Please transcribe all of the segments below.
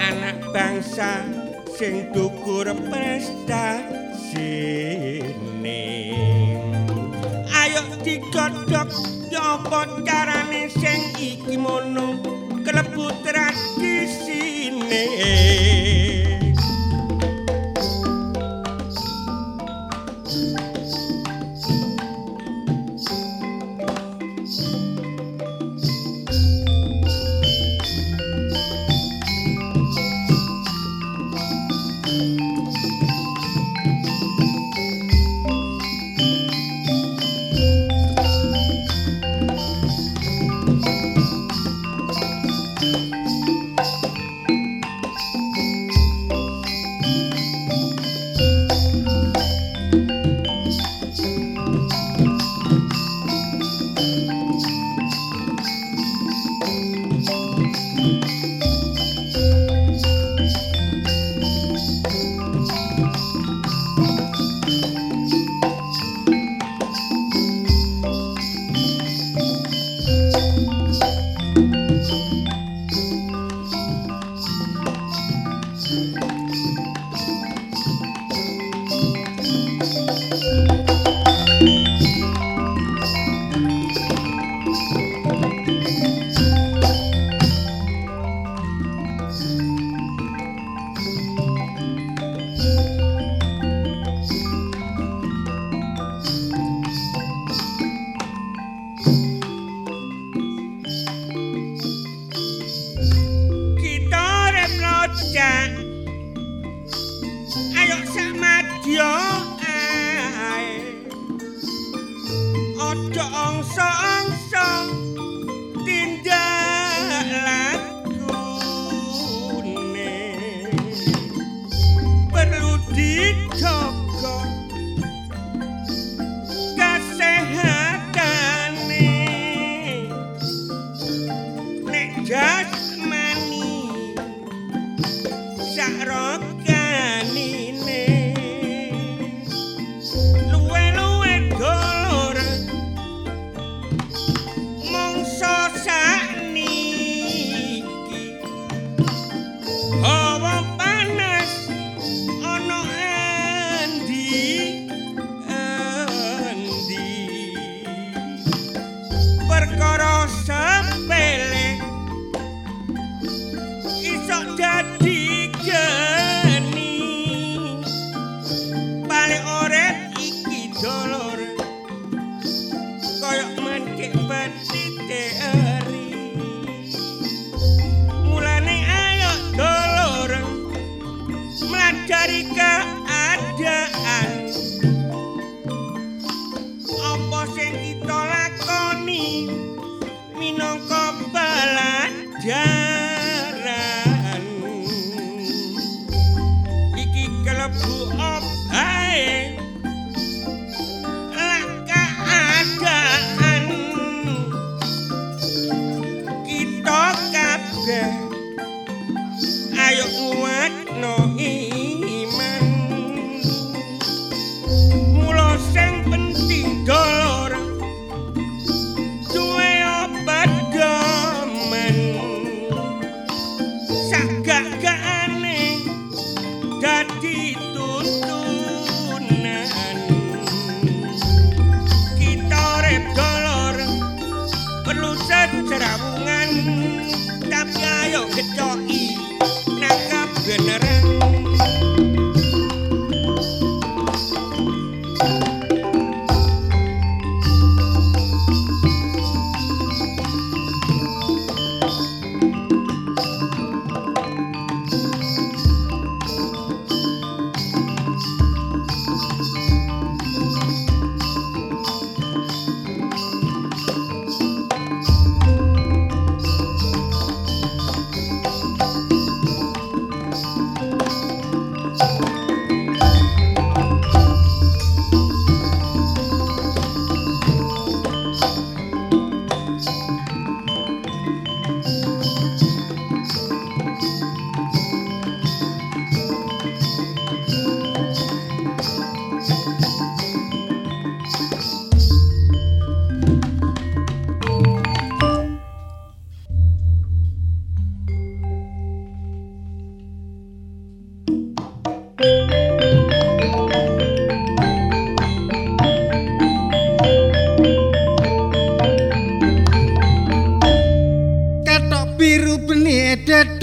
anak bangsa sing dukur prestasine ayo digodhog nyapa carane sing iki mono klebu tradisine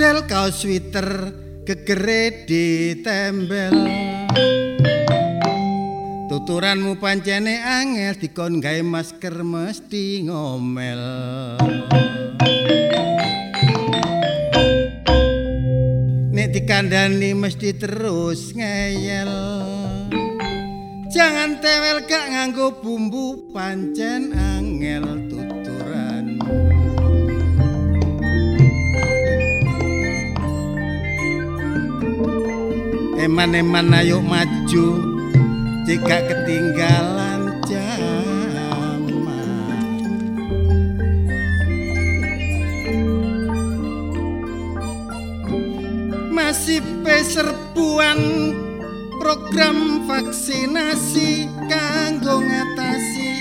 dedel kaos sweater gegere ditembel. Tuturanmu pancene angel dikon gawe masker mesti ngomel. Nek dikandani mesti terus ngeyel. Jangan tewel gak nganggo bumbu pancen angel tuturanmu Eman-eman ayo maju jika ketinggalan zaman Masih peserbuan program vaksinasi kanggo ngatasi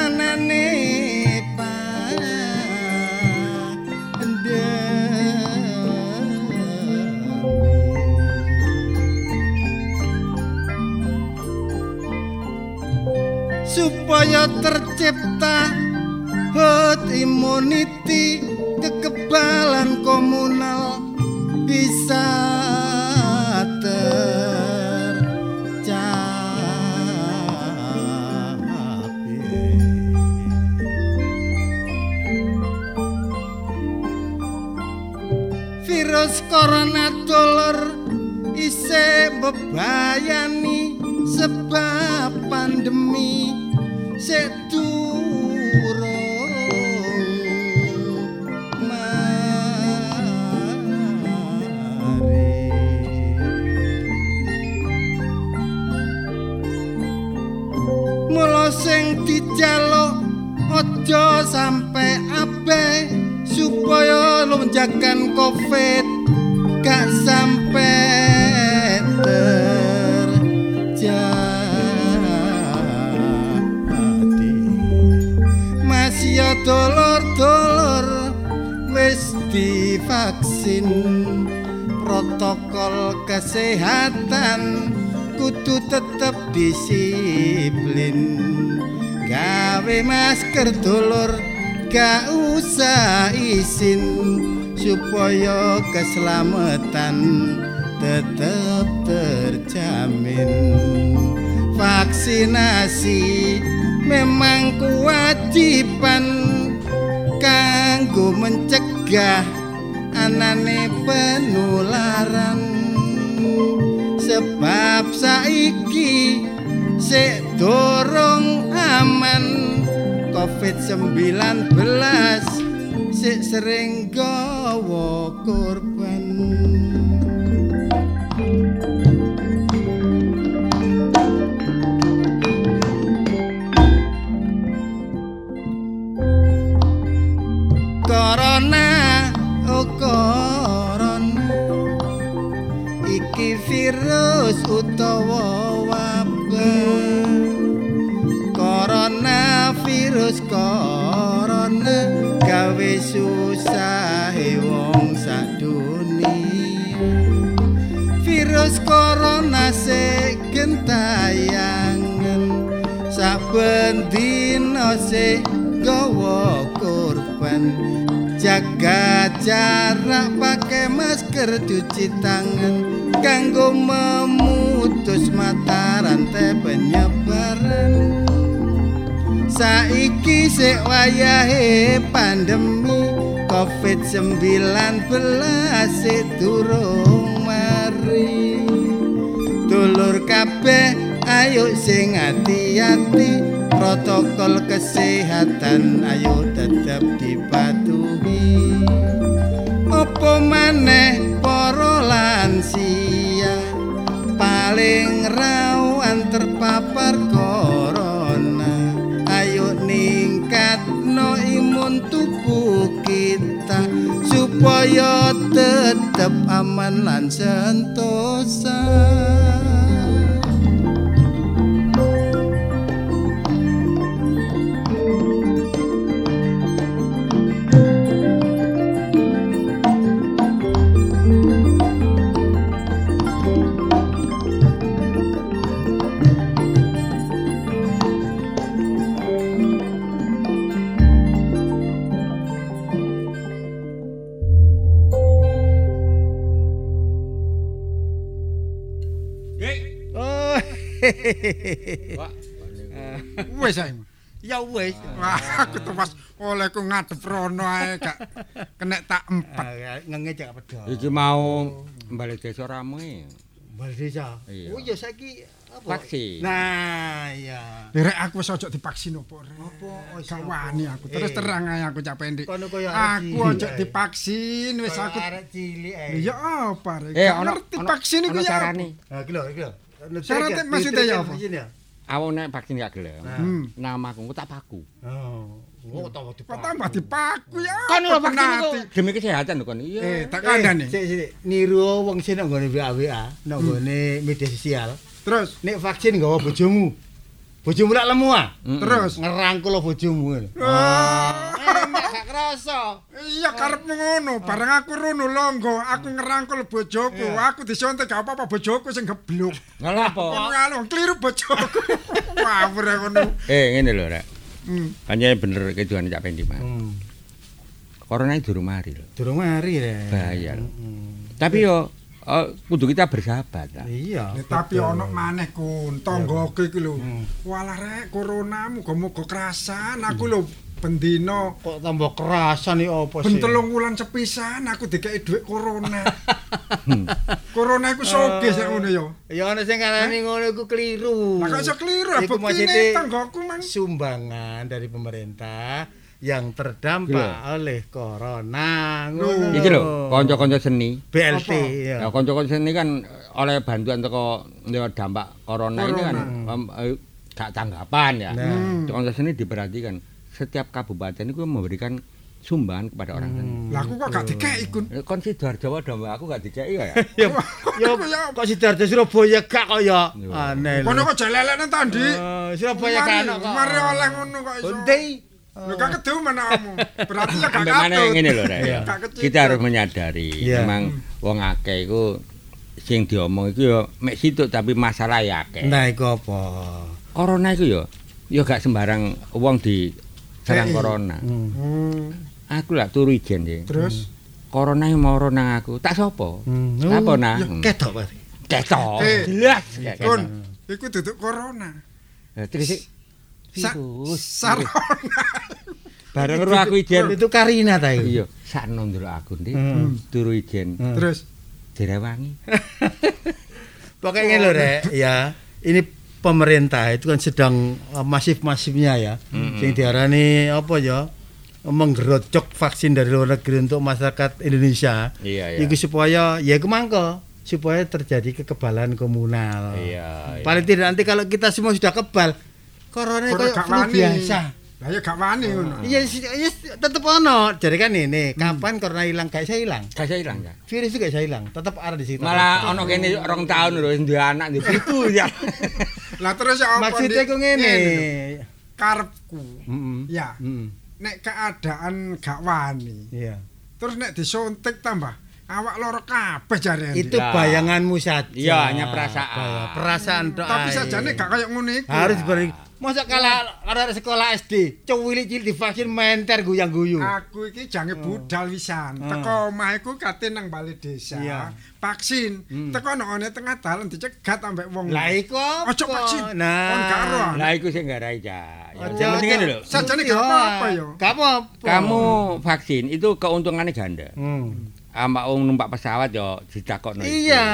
anane supaya tercipta herd immunity kekebalan komunal bisa tercapai. Virus corona dolor isih bebayani sebab pandemi sing dijaluk aja sampe abe supaya lonjakan covid divaksin. Protokol kesehatan kudu tetep disiplin. Gawe masker dulur gak usah isin supaya keselamatan tetap terjamin. Vaksinasi memang kewajiban kanggo mencegah anane penularan. Sebab saiki sik dorong aman covid-19 sik sering gawa korban virus utawa wabah. Corona virus corona gawe susah wong sak dunia Virus corona sik gentayangan saben dina sik gawa korban. Jaga jarak pakai masker cuci tangan kanggo memutus mata rantai penyebaran. Saiki sik wayahe pandemi covid-19 sik durung mari. Dulur kabeh ayo sing hati-hati protokol kesehatan ayo tetap dipatuhi. Opo maneh para lansia paling rawan terpapar corona. Ayo ningkatno imun tubuh kita supaya tetap aman lan sentosa Wis ae. ya wis. Wah, aku tewas oleh ku ngadep rono ae gak kena tak empet. Ah, ngengecek pedho. Iki mau balik desa rame. Bal desa. Iya. Oh ya saiki apa? Vaksin. Nah, iya. Derek aku wis ojo divaksin opo rek. Apa? Oh, Gak siapa? wani aku. Terus Eh. terang ae aku cak arek Aku ojo divaksin wis aku. arek cilik ae. Ya apa rek? Eh, Gak ngerti vaksin iku ya. carane. Ah, iki lho, iki lho. Syaratnya maksudnya ya apa? Ya? Awak nek vaksin gak gelem. Hmm. Namaku engko tak paku. Oh. Oh, tahu di Kok tambah dipaku ya. Kan lho vaksin iku penati? demi kesehatan lho kon. Eh, Iya. tak kandhani. Sik sik niru wong sing nang nggone WA nang nggone media sosial. Terus Nek vaksin gawa bojomu. Bojomu lak lemu ah. Mm-mm. terus Ngerangkul bojomu ngono. Ah. Kerasa. Iya karepmu ngono, bareng aku rono longgo, aku ngerangkul bojoku, aku disontek gak apa-apa bojoku sing gebluk. Apa? Wong anu kliru bojoku. Wawur ya ngono. Eh, ngene lho, Rek. Hmm. Pancen bener kejuan Cak Pendi, Mas. Hmm. Corona iki durung mari lho. Durung mari rek. Bahaya lho. Hmm. Tapi yo eh, kudu kita bersahabat lah. Iya. Ya, tapi ono maneh kun tanggoku iki lho. Hmm. Walah rek corona muga-muga kerasan aku lho bendino kok tambah kerasan iki apa sih? ben telung wulan sepisan aku dikeki dhuwit corona. corona iku soge sak ngono ya. Ya ana sing ngarani ngono iku keliru. Lah kok iso buktine maksudnya tanggoku mang. sumbangan dari pemerintah yang terdampak oleh corona. Ngono Iki lho, kanca-kanca seni. BLT Apa? ya. Kanca-kanca seni kan oleh bantuan teko lewat dampak corona, ini kan eh, gak tanggapan ya. Nah. Kanca seni diperhatikan setiap kabupaten itu memberikan sumbangan kepada orang seni. Lah aku kok gak dikeki kun. Eh, Kon Sidoarjo domba aku gak dikei ya. Ya, ya kok Sidoarjo Surabaya gak kok ya. Yo. Aneh. Kono kok jelelekne ta, Dik? Eh, Surabaya gak ana kok. Mari oleh ngono kok iso. Endi? Lho gak keduman kamu. Berarti ya gak mana katut. ngene lho, Rek. Kita harus menyadari memang wong akeh iku sing diomong iku ya mek situ tapi masalah ya akeh. Nah, iku apa? Corona iku ya ya gak sembarang wong di serang corona. Hmm. Hmm. Aku lak turu ijen ya. Terus Corona yang mau nang aku. Tak sopo? Hmm. Apa nah? Ya, Ketok berarti. Ketok. Eh, Jelas. Kun, iku duduk corona. Terus virus. sarona. Bareng karo aku ijen. Itu Karina ta. Iya, sakno ndelok aku. Hmm. Turu ijen. Hmm. Terus Direwangi. Pokoknya lho rek, ya. Ini pemerintah itu kan sedang uh, masif-masifnya ya. Sing diarani apa ya? menggerocok vaksin dari luar negeri untuk masyarakat Indonesia. Iya, iya. Iku supaya ya kemangko supaya terjadi kekebalan komunal. Iya, iya. Paling tidak nanti kalau kita semua sudah kebal, corona wani. biasa. Lah ya gak wani ngono. Iya, si- iya tetep ono. Jadi kan ini, kapan corona hilang gak bisa hilang. Gak saya hilang ya. Virus itu gak bisa hilang, tetap ada di situ. Malah ono kene rong tahun lho duwe anak duwe putu ya. Lah terus ya apa Maksudnya kok ngene. Karepku. Heeh. Ya, Heeh. nek keadaan gak wani. Iya. Terus nek disuntik tambah awak loro kabeh jare. Itu Ya. bayanganmu saja. Iya, hanya perasaan. Baya- Perasaan tok. Tapi sajane gak kayak ngono iku. harus diberi. Masa kalah arek sekolah SD, cuwilik cilik divaksin menter guyang-guyu. Aku iki jange budal wisan. Hmm. Teko omahku kate nang bali desa. Iya. Vaksin. Teko nang one tengah dalan dicegat ambek wong. Lah iku? Ojo vaksin. Nah. Kon. Lah iku sing garai ja. Ya, Yang penting lho. Sajane gak apa-apa yo. Gak apa-apa. Kamu vaksin itu keuntungannya ganda. Hmm. Ama wong numpak pesawat yo ditakokno. itu. Iya.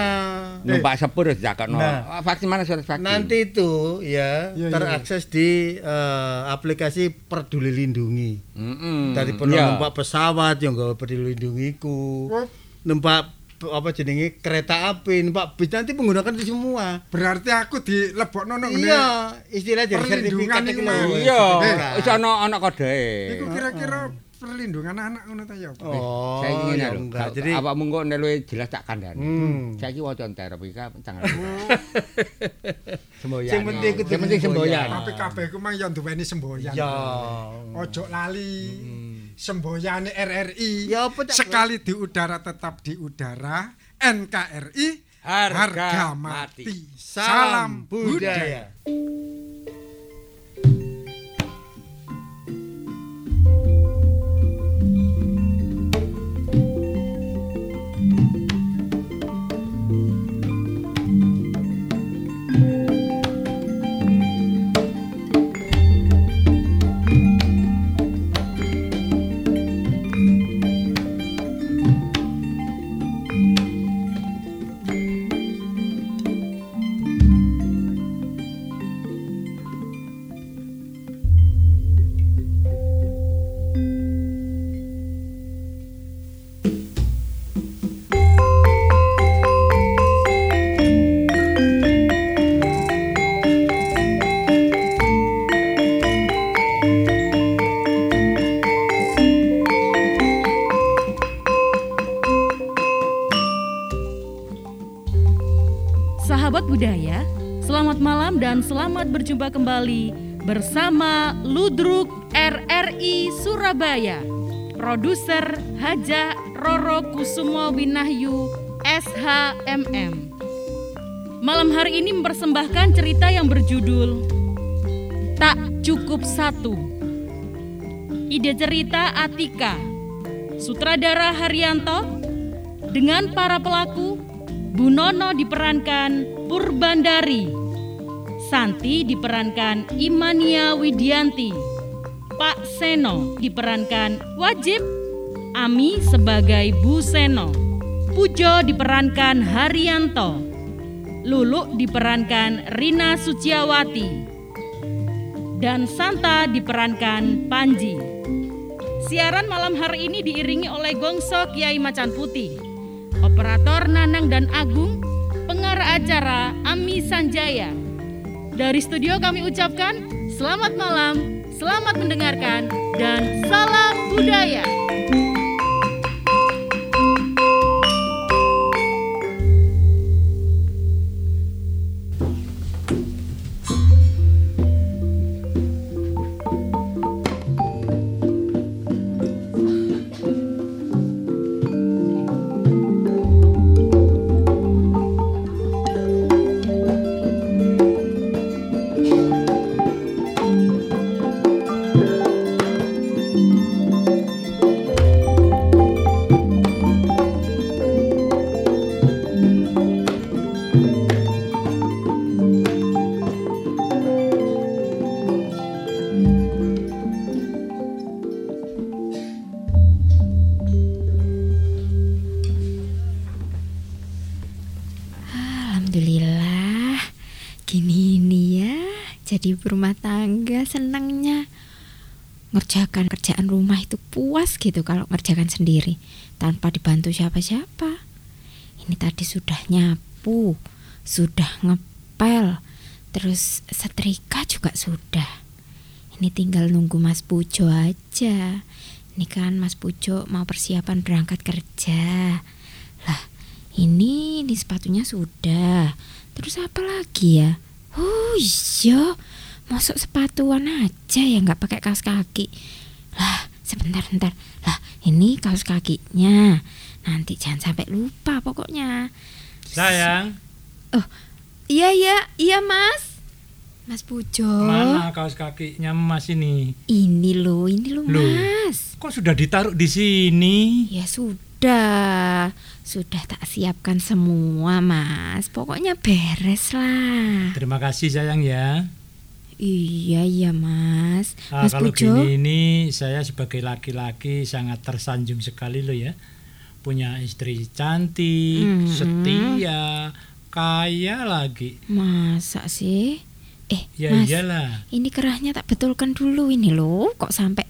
Numpak sepur yo ditakokno. Nah. Ah, Vaksin mana surat vaksin? Nanti itu ya Iya, iya. terakses di eh, aplikasi Peduli Lindungi. Heeh. Dari Iya. pernah numpak pesawat yang gak Peduli Lindungiku. Numpak apa jenenge kereta api, numpak bis nanti menggunakan itu semua. berarti aku dilebokno nang ngene. Iya, istilah dari Perlindungan sertifikat iku. Iya, sertifikat. wis ana ana kodhe. Iku kira-kira perlindungan anak ngono ta ya. Oh, Saiki ngene ya lho. enggak. Jadi apa mungko nek luwih jelas tak kandhani. Hmm. Saiki waca entar iki kan tanggal. Semboyan. Sing penting kudu Sing penting semboyan. Tapi kabeh ku mang yo duweni semboyan. ya. Ojo lali. Semboyane RRI. Ya, apa, Cak? Sekali di udara tetap di udara. NKRI Harga mati. mati. Salam budaya. Berjumpa kembali bersama Ludruk RRI Surabaya. Produser Haja Roro Kusumo Winahyu SHMM. Malam hari ini mempersembahkan cerita yang berjudul Tak Cukup Satu. Ide cerita Atika, sutradara Haryanto, dengan para pelaku Bu Nono diperankan Purbandari, Santi diperankan Imania Widianti, Pak Seno diperankan Wajib, Ami sebagai Bu Seno, Pujo diperankan Haryanto, Luluk diperankan Rina Suciawati, dan Santa diperankan Panji. Siaran malam hari ini diiringi oleh Gongso Kiai Macan Putih, Operator Nanang dan Agung, pengarah acara Ami Sanjaya. Dari studio kami ucapkan selamat malam, selamat mendengarkan, dan salam budaya. Ini Jadi berumah tangga senangnya ngerjakan kerjaan rumah itu puas gitu kalau ngerjakan sendiri tanpa dibantu siapa-siapa. Ini tadi sudah nyapu, sudah ngepel, terus setrika juga sudah. Ini tinggal nunggu Mas Pujo aja. Ini kan Mas Pujo mau persiapan berangkat kerja. Lah, ini di sepatunya sudah. Terus apa lagi ya? Oh iya, masuk sepatuan aja ya nggak pakai kaos kaki. Lah, sebentar sebentar. Lah, ini kaos kakinya. Nanti jangan sampai lupa pokoknya. Sayang, Iya iya iya Mas. Mas Pujo. mana kaos kakinya Mas ini? Ini loh, ini loh Loh. Mas. Kok sudah ditaruh di sini? Ya sudah, sudah tak siapkan semua Mas. Pokoknya beres lah. Terima kasih sayang ya. Iya iya Mas. Ah, Mas kalau Pujo. gini ini saya sebagai laki-laki sangat tersanjung sekali loh ya. Punya istri cantik, Mhm. setia, kaya lagi. Masa sih? Eh, Ya Mas, iyalah. ini kerahnya tak betulkan dulu ini loh. Kok sampai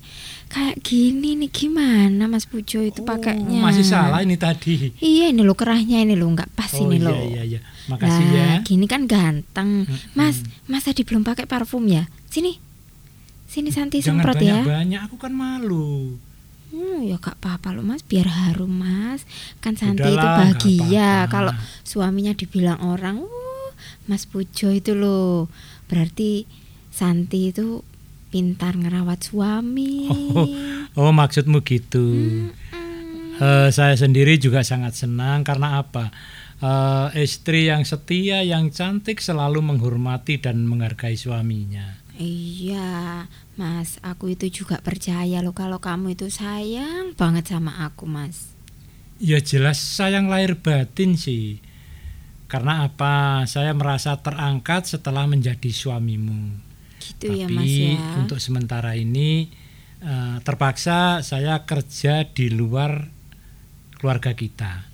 kayak gini nih gimana Mas Pujo itu pakainya? Oh, masih salah ini tadi. Iya ini loh kerahnya ini loh nggak pas oh ini iya loh. iya iya. Makasih Lah, ya. gini kan ganteng. Mas, Mas tadi belum pakai parfum ya? Sini. Sini Santi Jangan semprot ya. banyak-banyak, aku kan malu. Hmm, ya gak apa-apa loh Mas, biar harum Mas. Kan Santi itu Udahlah, nggak bahagia kalau suaminya dibilang orang, "Uh, Mas Pujo itu loh." Berarti Santi itu pintar ngerawat suami. Oh, maksudmu gitu. Mm-mm. Eh, saya sendiri juga sangat senang karena apa? Eh, istri yang setia, yang cantik selalu menghormati dan menghargai suaminya. Iya, Mas, aku itu juga percaya loh kalau kamu itu sayang banget sama aku, Mas. Ya jelas sayang lahir batin sih. Karena apa? Saya merasa terangkat setelah menjadi suamimu. Gitu Tapi ya, Mas ya. untuk sementara ini eh, terpaksa saya kerja di luar keluarga kita.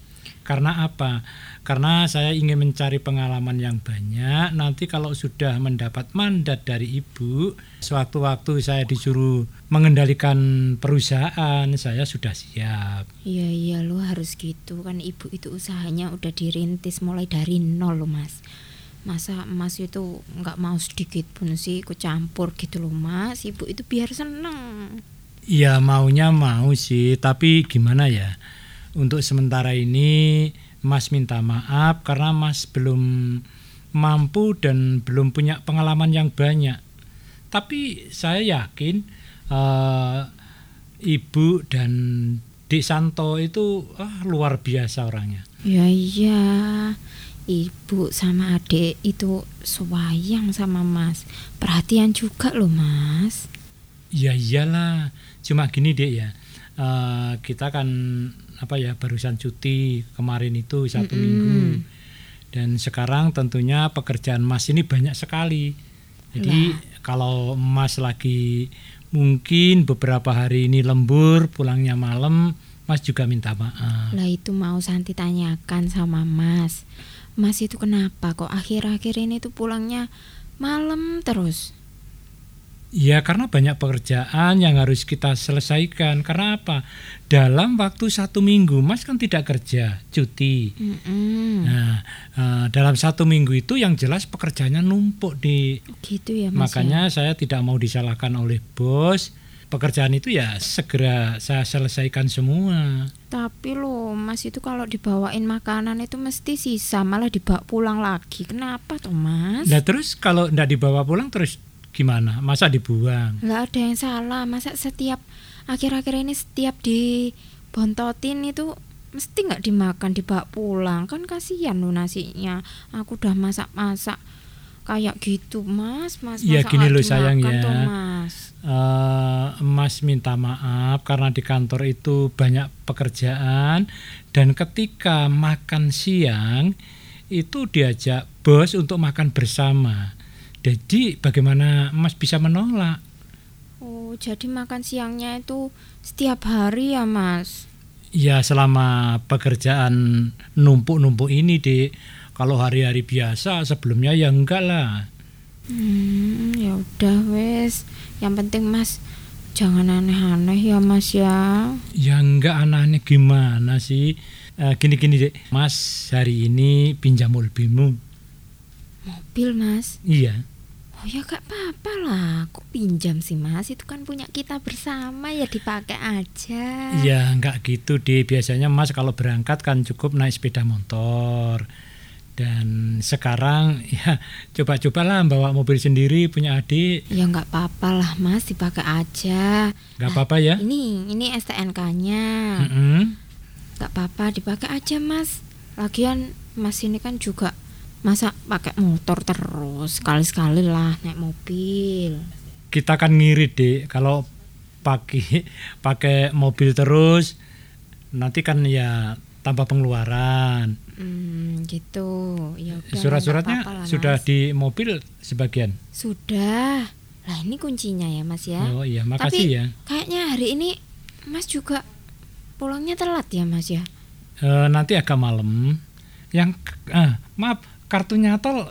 Karena apa? Karena saya ingin mencari pengalaman yang banyak. Nanti kalau sudah mendapat mandat dari ibu, sewaktu-waktu saya disuruh mengendalikan perusahaan, saya sudah siap. Iya iya lo harus gitu kan ibu itu usahanya udah dirintis mulai dari nol lo mas masa mas itu nggak mau sedikit pun sih ikut campur gitu loh mas ibu itu biar seneng Ya maunya mau sih, tapi gimana ya? Untuk sementara ini Mas minta maaf karena Mas belum mampu dan belum punya pengalaman yang banyak. Tapi saya yakin eh, Ibu dan Dik Santo itu ah, luar biasa orangnya. ya iya ibu sama adik itu sayang sama mas perhatian juga loh mas Ya iyalah, cuma gini dek ya. eh, kita kan apa ya barusan cuti kemarin itu satu Mm-mm. minggu dan sekarang tentunya pekerjaan Mas ini banyak sekali. Jadi kalau Mas lagi mungkin beberapa hari ini lembur pulangnya malam, Mas juga minta maaf. lah itu mau Santi tanyakan sama mas mas itu kenapa kok akhir-akhir ini tuh pulangnya malam terus Ya karena banyak pekerjaan yang harus kita selesaikan. Karena apa? Dalam waktu satu minggu, Mas kan tidak kerja, cuti. Mm-mm. Nah, eh, dalam satu minggu itu yang jelas pekerjaannya numpuk di. gitu ya mas ya? Makanya saya tidak mau disalahkan oleh bos. Pekerjaan itu ya segera saya selesaikan semua. Tapi loh, Mas itu kalau dibawain makanan itu mesti sisa, malah dibawa pulang lagi. Kenapa toh, Mas? Nah terus kalau tidak dibawa pulang terus gimana? Masa dibuang? Nggak ada yang salah. Masa setiap akhir-akhir ini setiap dibontotin itu mesti nggak dimakan, dibawa pulang. Kan kasihan loh nasinya. Aku udah masak-masak kayak gitu, Mas. Mas Ya, gini loh, sayang, ya. toh, Mas? Eh, Mas minta maaf karena di kantor itu banyak pekerjaan dan ketika makan siang itu diajak bos untuk makan bersama. Jadi bagaimana Mas bisa menolak? Oh, jadi makan siangnya itu setiap hari ya, Mas? Ya selama pekerjaan numpuk-numpuk ini dek. Kalau hari-hari biasa sebelumnya ya enggak lah. Hmm, ya udah wes. Yang penting Mas jangan aneh-aneh ya Mas ya. Ya enggak aneh-aneh gimana sih? Eh, Gini-gini dek, Mas hari ini pinjam mobilmu. Mobil Mas. Iya. Oh ya gak apa-apa lah. Kok pinjam sih Mas? Itu kan punya kita bersama ya dipakai aja. Ya enggak gitu deh. Biasanya Mas kalau berangkat kan cukup naik sepeda motor. Dan sekarang ya coba-cobalah bawa mobil sendiri punya adik. Ya nggak apa-apa lah Mas dipakai aja. Enggak apa-apa ya? Ini ini STNK-nya. Mm-mm. Gak apa-apa dipakai aja Mas. Lagian Mas ini kan juga masa pakai motor terus sekali-sekali lah naik mobil. Kita kan ngirit deh kalau pakai pakai mobil terus nanti kan ya tambah pengeluaran. Hmm, gitu. Ya Surat-suratnya sudah Mas. di mobil sebagian. Sudah. Lah ini kuncinya ya Mas ya. Oh iya, Tapi makasih ya. kayaknya hari ini Mas juga pulangnya telat ya Mas ya. Eh, nanti agak malam. Yang ah, maaf, kartunya tol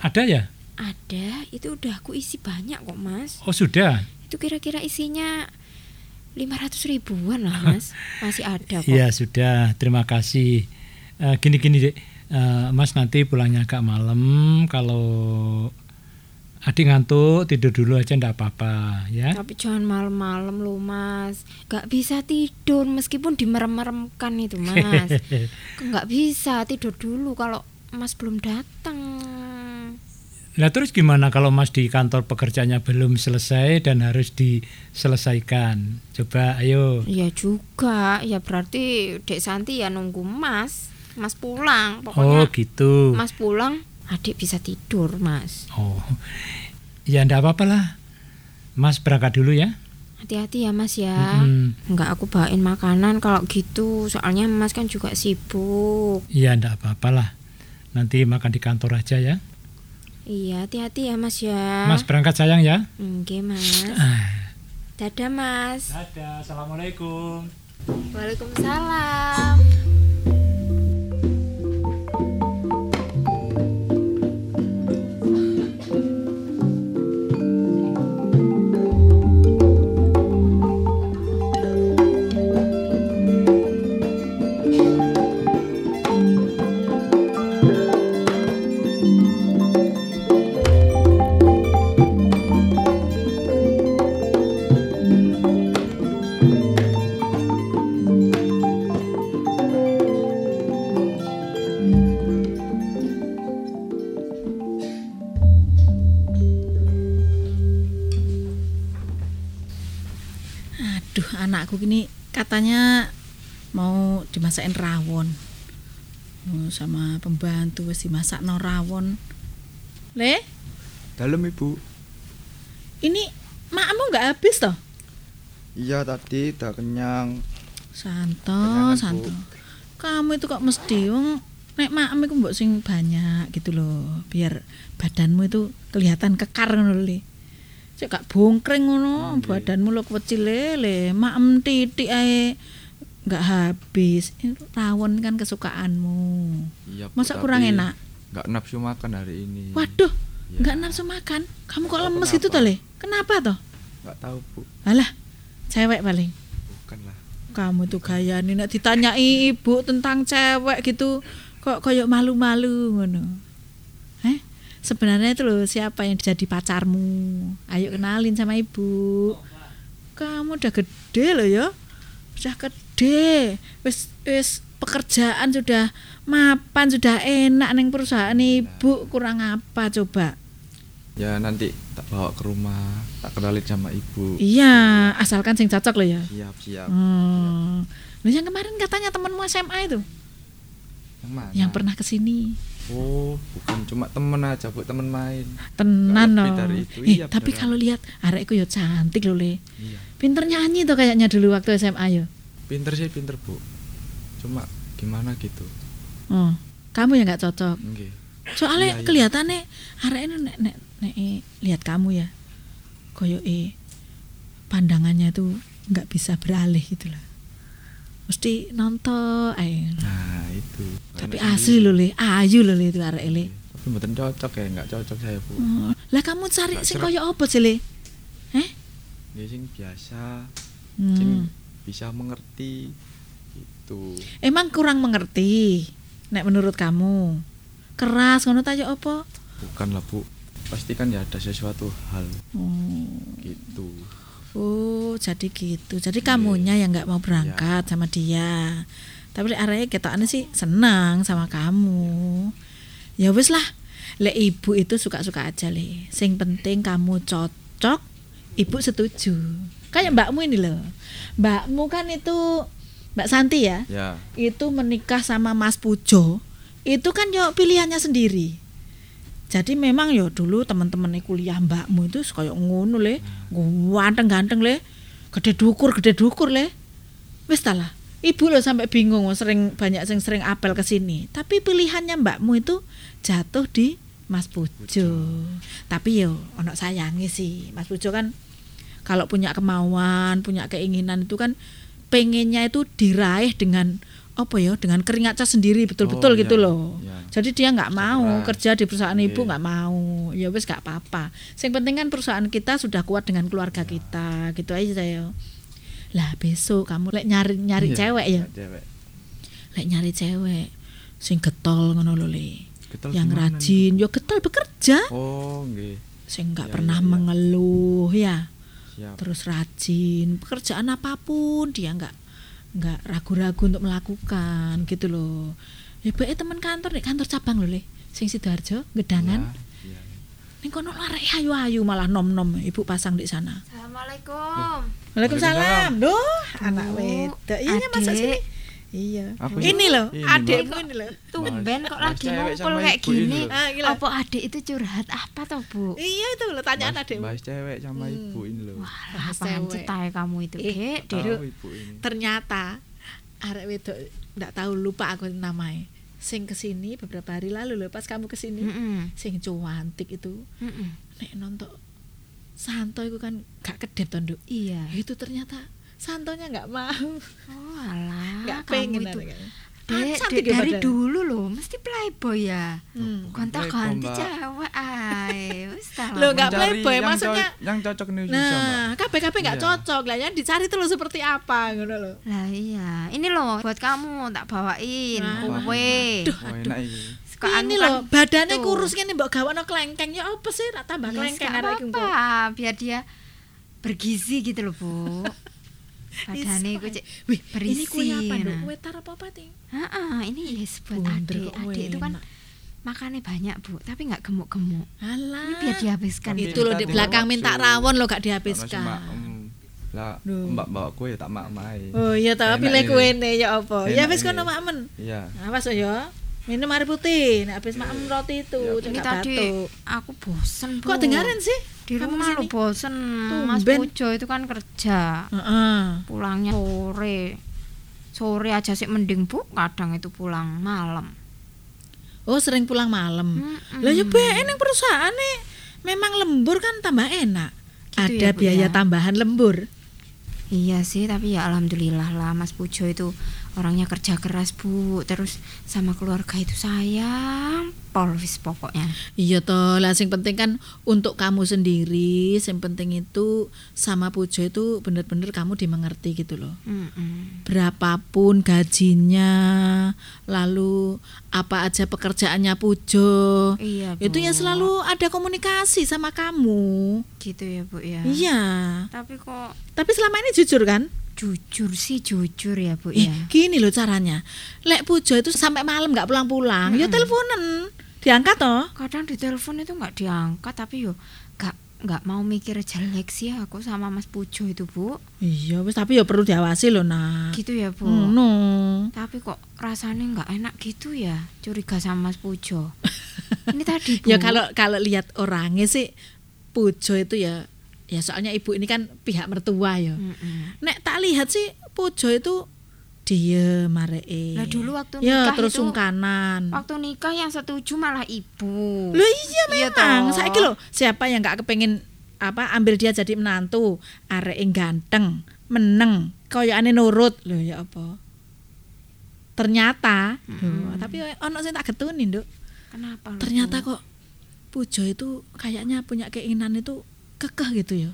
ada ya? Ada, itu udah aku isi banyak kok Mas. Oh sudah. Itu kira-kira isinya 500 ribuan lah Mas. Masih ada kok. Iya sudah. Terima kasih. Eh, Gini-gini deh, Eh, Mas nanti pulangnya agak malam. Kalau adik ngantuk tidur dulu aja ndak apa-apa ya. Tapi jangan malam-malam loh Mas. Gak bisa tidur meskipun dimerem-meremkan itu Mas. Gak bisa tidur dulu kalau Mas belum datang. Nah terus gimana kalau Mas di kantor pekerjaannya belum selesai dan harus diselesaikan? Coba ayo. Ya juga, ya berarti Dek Santi ya nunggu Mas. Mas pulang, Oh pokoknya gitu. Mas pulang, adik bisa tidur Mas. Oh, ya ndak apa-apa lah. Mas berangkat dulu ya. Hati-hati ya Mas ya. Mm-mm. Enggak aku bawain makanan kalau gitu, soalnya Mas kan juga sibuk. Iya ndak apa-apa lah. Nanti makan di kantor aja ya. Iya, hati-hati ya Mas ya. Mas berangkat sayang ya. Oke Mas. Ah. Dadah Mas. Dadah, assalamualaikum. Waalaikumsalam. Aduh, anakku ini katanya mau dimasakin rawon. Oh, sama pembantu wis dimasak no rawon. Le, Dalam ibu. ini makmu nggak habis toh? Iya tadi udah kenyang. Santo, santo. Kamu itu kok mesti wong nek makmu iku mbok sing banyak gitu loh, biar badanmu itu kelihatan kekar ngono lho. Cek gak bongkreng ngono, Nggih. badanmu lo kecil le, makem titik ae nggak habis. Rawon kan kesukaanmu. Iya. Masa kurang enak? Nggak nafsu makan hari ini. Waduh, Iya. nggak nafsu makan. Kamu kok lemes kenapa? gitu toh, Le? Kenapa toh? Nggak tahu bu. Alah, cewek paling. Bukan lah. Kamu tuh gaya nih, nek ditanyai ibu tentang cewek gitu, kok koyok malu-malu ngono. Sebenarnya itu loh siapa yang jadi pacarmu? Ayo kenalin sama ibu. Kamu udah gede loh ya, udah gede. Wis wis pekerjaan sudah mapan, sudah enak neng perusahaan ibu. Kurang apa coba? Ya nanti tak bawa ke rumah, tak kenalin sama ibu. Iya, asalkan sing cocok loh ya. Siap siap. Hmm. Loh, yang kemarin katanya temenmu SMA itu Yang mana? yang pernah ke sini Oh, bukan cuma temen aja bu, temen main. tenan itu. Eh, Iya, tapi kalau lihat arekku yo cantik loh le. Iya. Pinter nyanyi tuh kayaknya dulu waktu SMA yo. Pinter sih pinter bu. Cuma gimana gitu. Oh, kamu yang nggak cocok. Nggih. Soalnya Iya, iya. kelihatannya arek ini nek nek nek eh, lihat kamu ya. Koyo eh pandangannya tuh nggak bisa beralih gitu lah. Mesti nonton ae. Itu. Tapi Enak asli loh le, ayu loh le itu arek le. Tapi mboten cocok ya, nggak cocok saya bu. Oh, lah kamu cari sing koyo apa sih le? Eh? ya sing biasa Hmm. sing bisa mengerti gitu Emang kurang mengerti nek menurut kamu. Keras ngono ta ya apa? bukan lah bu pasti kan ya ada sesuatu hal Oh. gitu Oh, jadi gitu. Jadi kamunya yang nggak mau berangkat sama dia. Tapi areke ketokane sih senang sama kamu. Ya wis lah. Lek ibu itu suka-suka aja le. Sing penting kamu cocok, ibu setuju. Kayak mbakmu ini loh. Mbakmu kan itu Mbak Santi ya. ya Itu menikah sama Mas Pujo. Itu kan yo pilihannya sendiri. Jadi memang yo dulu teman-teman kuliah mbakmu itu kayak ngono le, ganteng-ganteng le, gede dukur, gede dukur le. Wis ta lah. Ibu lo sampai bingung sering banyak sing sering apel ke sini. Tapi pilihannya mbakmu itu jatuh di Mas Pujo. Tapi yo ono sayangi sih. Mas Pujo kan kalau punya kemauan, punya keinginan itu kan pengennya itu diraih dengan apa ya dengan keringat cas sendiri betul-betul Oh, gitu iya, loh. iya. Jadi dia nggak mau kerja di perusahaan ibu Iya. nggak mau. Ya wes nggak apa-apa. Yang penting kan perusahaan kita sudah kuat dengan keluarga kita, gitu aja saya. Lah besok kamu lek nyari nyari Iya, cewek ya, cewek. Lek nyari cewek sing getol ngono lho Le. Getol Yang rajin, yo getol bekerja, oh nggih. Sing nggak Iya, pernah iya, iya. mengeluh ya. siap. Terus rajin pekerjaan apa pun dia nggak nggak ragu-ragu untuk melakukan gitu loh ya baik teman kantor nih kantor cabang loh le. Sing sidoarjo gedangan. Ya. Ning kono larek ayu-ayu malah nom-nom ibu pasang di sana. Assalamualaikum. Waalaikumsalam. Duh anak wedok. Iya masa sini. Iya. Aku ini loh Mbak. ini loh. Tumben kok lagi ngumpul kayak gini. ah Apa adik itu curhat apa toh, Bu? iya itu loh tanyaan Bahas- adekmu bahas cewek sama Hmm. ibu ini loh. Wah, apaan cetai kamu itu, Eh, Dek? Ternyata arek wedok ndak tahu lupa aku namanya sing ke sini beberapa hari lalu loh pas kamu ke sini Mm-mm. sing cuantik itu Mm-mm. nek nonton Santo itu kan gak kedep toh Nduk. Iya. itu ternyata Santonya nggak mau Oh, alah. kamu pengen itu. Dek, Cantik dari badan. dulu loh, mesti playboy ya. Hmm. Gonta-ganti Mbak. cewek ay. Wis ta lah, Loh, nggak Mencari playboy, yang maksudnya- co- yang cocok nih nah KPKP nggak Iya. cocok lah yang dicari tuh lo seperti apa gitu loh Lah iya, ini loh buat kamu tak bawain Nah. kue. Wah, enak ini kan loh badannya tuh. kurus gini mbak gawan kelengkeng ya apa sih tak tambah Ya, kelengkeng arek Mbok. apa-apa, biar dia bergizi gitu loh, Bu. Badannya Iso, ku cek Wih, berisi. ini kue apa nah. Nduk? Kue tar apa apa ting? Heeh, ini yes buat adik. kok Adik itu kan makannya banyak, Bu, tapi nggak gemuk-gemuk. Alah. Ini biar dihabiskan. Tapi itu loh di belakang minta rawon lo gak dihabiskan. mak lah mbak bawa kue tak mak mai Oh iya Enak pilih kue nih ya apa? Ya ini. kono makmen. iya Awas ya. Minum air putih. Nek habis makan roti itu Iya, Ini tadi aku bosen, Bu. Kok dengerin sih? Di kamu rumah lo bosen. Mas Tumben. Pujo itu kan kerja. Heeh. Pulangnya sore. Sore aja sih mending, Bu. Kadang itu pulang malam. Oh sering pulang malam. Mm-mm. Lah ya ning perusahaan nih. Memang lembur kan tambah enak. Gitu Ada ya, Bu, biaya ya? tambahan lembur. Iya sih, tapi ya alhamdulillah lah Mas Pujo itu orangnya kerja keras Bu. Terus sama keluarga itu sayang, polvis pokoknya. Iya toh, lah sing penting kan untuk kamu sendiri, sing penting itu sama Pujo itu bener-bener kamu dimengerti gitu loh. Mm-mm. Berapapun gajinya, lalu apa aja pekerjaannya Pujo, Iya Bu. itu ya selalu ada komunikasi sama kamu. gitu ya Bu ya. Iya. Tapi kok Tapi selama ini jujur kan? Jujur sih jujur ya Bu ya. gini loh caranya. Lek Pujo itu sampai malam nggak pulang-pulang, ya teleponan. Diangkat toh. Kadang di telepon itu nggak diangkat tapi yo nggak nggak mau mikir jelek sih aku sama Mas Pujo itu Bu. Iya, wis tapi ya perlu diawasi loh, Nak. Gitu ya Bu. Hmm, no. Tapi kok rasanya nggak enak gitu ya curiga sama Mas Pujo. Ini tadi Bu. Ya kalau kalau lihat orangnya sih Pujo itu ya ya soalnya ibu ini kan pihak mertua ya. Mm-mm. Nek tak lihat sih Pujo itu dia maree. Lah dulu waktu ya nikah terus itu- sungkanan. Waktu nikah yang setuju malah ibu. Loh iya Iya memang. toh. Saiki loh, siapa yang nggak kepengen apa ambil dia jadi menantu, arek ganteng, meneng, koyokane nurut. Loh ya apa? Ternyata, loh, tapi ono sing tak getuni, Nduk. Kenapa? lu, Ternyata kok Pujo itu kayaknya punya keinginan itu kekeh gitu ya.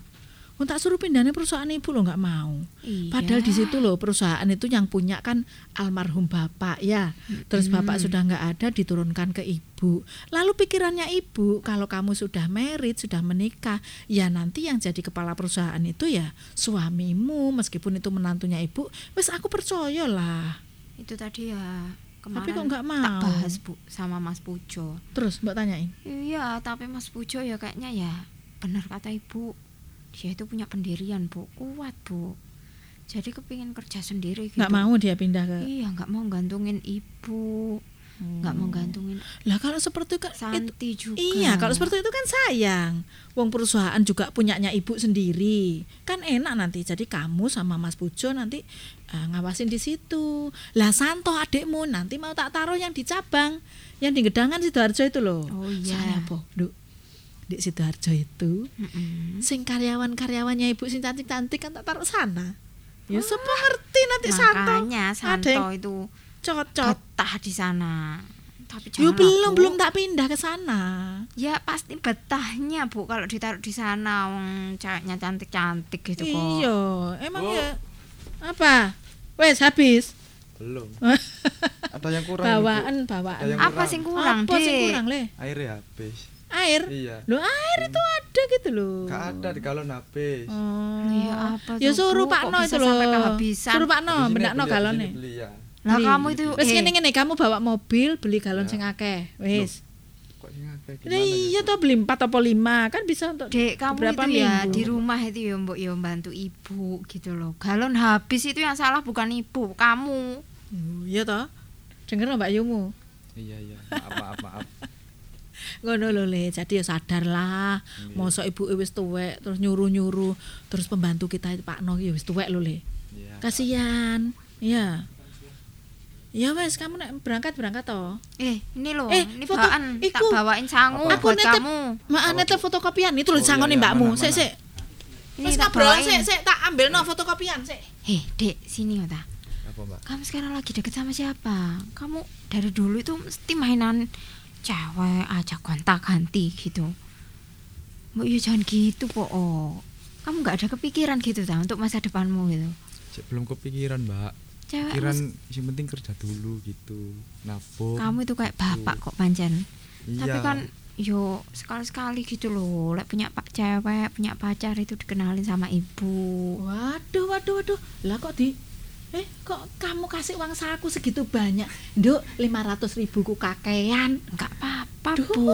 Wong tak suruh pindahnya perusahaan ibu lo nggak mau. Iya. Padahal di situ loh perusahaan itu yang punya kan almarhum bapak ya. Terus bapak sudah nggak ada diturunkan ke ibu. Lalu pikirannya ibu kalau kamu sudah merit sudah menikah ya nanti yang jadi kepala perusahaan itu ya suamimu meskipun itu menantunya ibu. Wes aku percaya lah. Itu tadi ya kemarin Tapi kok nggak tak mau? bahas Bu sama Mas Pujo. Terus mbak tanyain. Iya, tapi Mas Pujo ya kayaknya ya benar kata Ibu. Dia itu punya pendirian, Bu. Kuat, Bu. Jadi kepingin kerja sendiri gitu. Nggak mau dia pindah ke. Iya, nggak mau gantungin Ibu. Nggak mau gantungin Lah kalau seperti itu kan itu Santi juga. Iya, kalau seperti itu kan sayang. Wong perusahaan juga punyanya ibu sendiri. Kan enak nanti. Jadi kamu sama Mas Pujo nanti eh, ngawasin di situ. Lah Santo adikmu nanti mau tak taruh yang di cabang, yang di Gedangan Sidoarjo itu loh. Oh iya. Duk? Di Sidoarjo itu Mm-mm. sing karyawan-karyawannya ibu sing cantik-cantik kan tak taruh sana. Ya siapa ngerti nanti Santo. Santo itu cocok. betah di sana. Tapi Yo jangan belum Bu. belum tak pindah ke sana. Ya pasti betahnya Bu kalau ditaruh di sana wong ceweknya cantik-cantik gitu kok. Iya, emang ya apa? Wes habis. Belum. Ada yang kurang. Ibu. Bawaan, bawaan. Ada yang Apa kurang. sing kurang, Apa sing kurang, Le? Airnya habis. Air. Iya. Loh, air itu ada gitu loh. Gak ada di galon habis. Oh. Iya, apa Ya tuh, suruh Bu? Pak No itu loh. sampai kehabisan? Suruh Pak No Habis ini benakno beli, habis galone. ini beli ya. Lah Beli. kamu itu Wes eh, ngene ngene kamu bawa mobil beli galon sing akeh. Wes. Kok sing akeh Nah, gimana? iya toh beli 4 atau 5 kan bisa untuk Dek, kamu itu ya minggu. di rumah itu ya mbok ya bantu ibu gitu loh. Galon habis itu yang salah bukan ibu, kamu. Iya toh. Denger Mbak Yumu. Iya iya. Maaf maaf maaf. Ngono lho le jadi ya sadar lah mosok ibu wis tuwek terus nyuruh-nyuruh terus pembantu kita itu Pak No ya wis tuwek lho le Iya. kasihan iya ya wes kamu nek berangkat berangkat toh Eh, ini loh, Eh, ini foto- bawaan tak iku. bawain sangu? Aku buat nitip- kamu. mak nete fotokopian itu lho Oh, sangone iya, iya, mbakmu mana, sik Ini wis tak bawain. sik sik tak ambil no fotokopian sik Heh, Dek, sini ya ta. Apa mbak? Kamu sekarang lagi deket sama siapa? Kamu dari dulu itu mesti mainan cewek aja gonta-ganti gitu. Mbak ya jangan gitu kok. Oh. Kamu nggak ada kepikiran gitu ta untuk masa depanmu gitu. Belum kepikiran mbak. Cewek Pikiran mas- yang penting kerja dulu gitu. Nabung. kamu itu kayak bapak kok pancen. Iya. Tapi kan yo sekali-sekali gitu loh, lek punya pak cewek, punya pacar itu dikenalin sama ibu. waduh waduh waduh lah kok di eh kok kamu kasih uang saku segitu banyak nduk 500 ribu ku kakean Enggak apa-apa, Duh. Bu.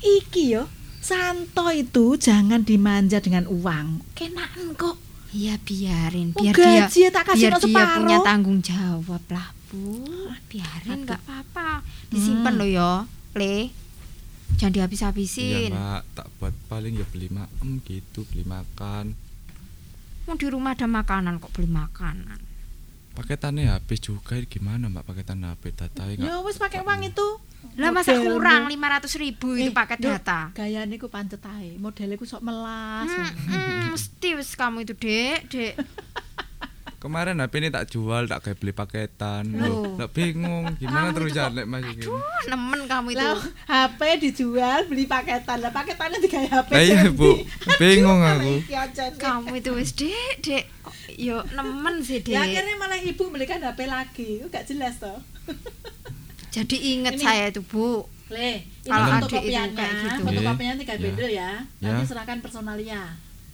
iki yo santo itu jangan dimanja dengan uang kenaan kok Iya biarin, Oh, biar dia gaji ya tak kasih biar no dia separuh. punya tanggung jawab lah, Bu. Biarin nggak apa-apa. Disimpan Hmm. loh yo, Le. Jangan Iya dihabis-habisin. mbak. Tak buat paling ya beli maem gitu. Beli makan. Mau di rumah ada makanan kok beli makanan. Paketannya habis juga gimana mbak paketan HP nggak? ya wis pakai uang itu Lah masa kurang 500 ribu itu Eh, paket Duk, data. gayane ku pancet ae modele ku sok melas Hmm, hmm, mesti wis kamu itu, Dek, Dek. Kemarin HP ini tak jual, tak kayak beli paketan. Loh. Loh, tak bingung gimana Kamu terus itu jalan Mas iki. Aduh, nemen kamu itu. lah HP dijual beli paketan lah paketannya digawe HP Lah iya. Bu. Bingung aku. kamu itu wis, Dek, Dek. Yo nemen sih, ya Dek. akhirnya malah ibu belikan HP lagi itu gak jelas toh Jadi inget Ini- saya itu, Bu. Le, ini Kalau fotokopiannya, itu kayak gitu. fotokopiannya tiga Ya. bendel ya. Nanti Ya. serahkan personalia.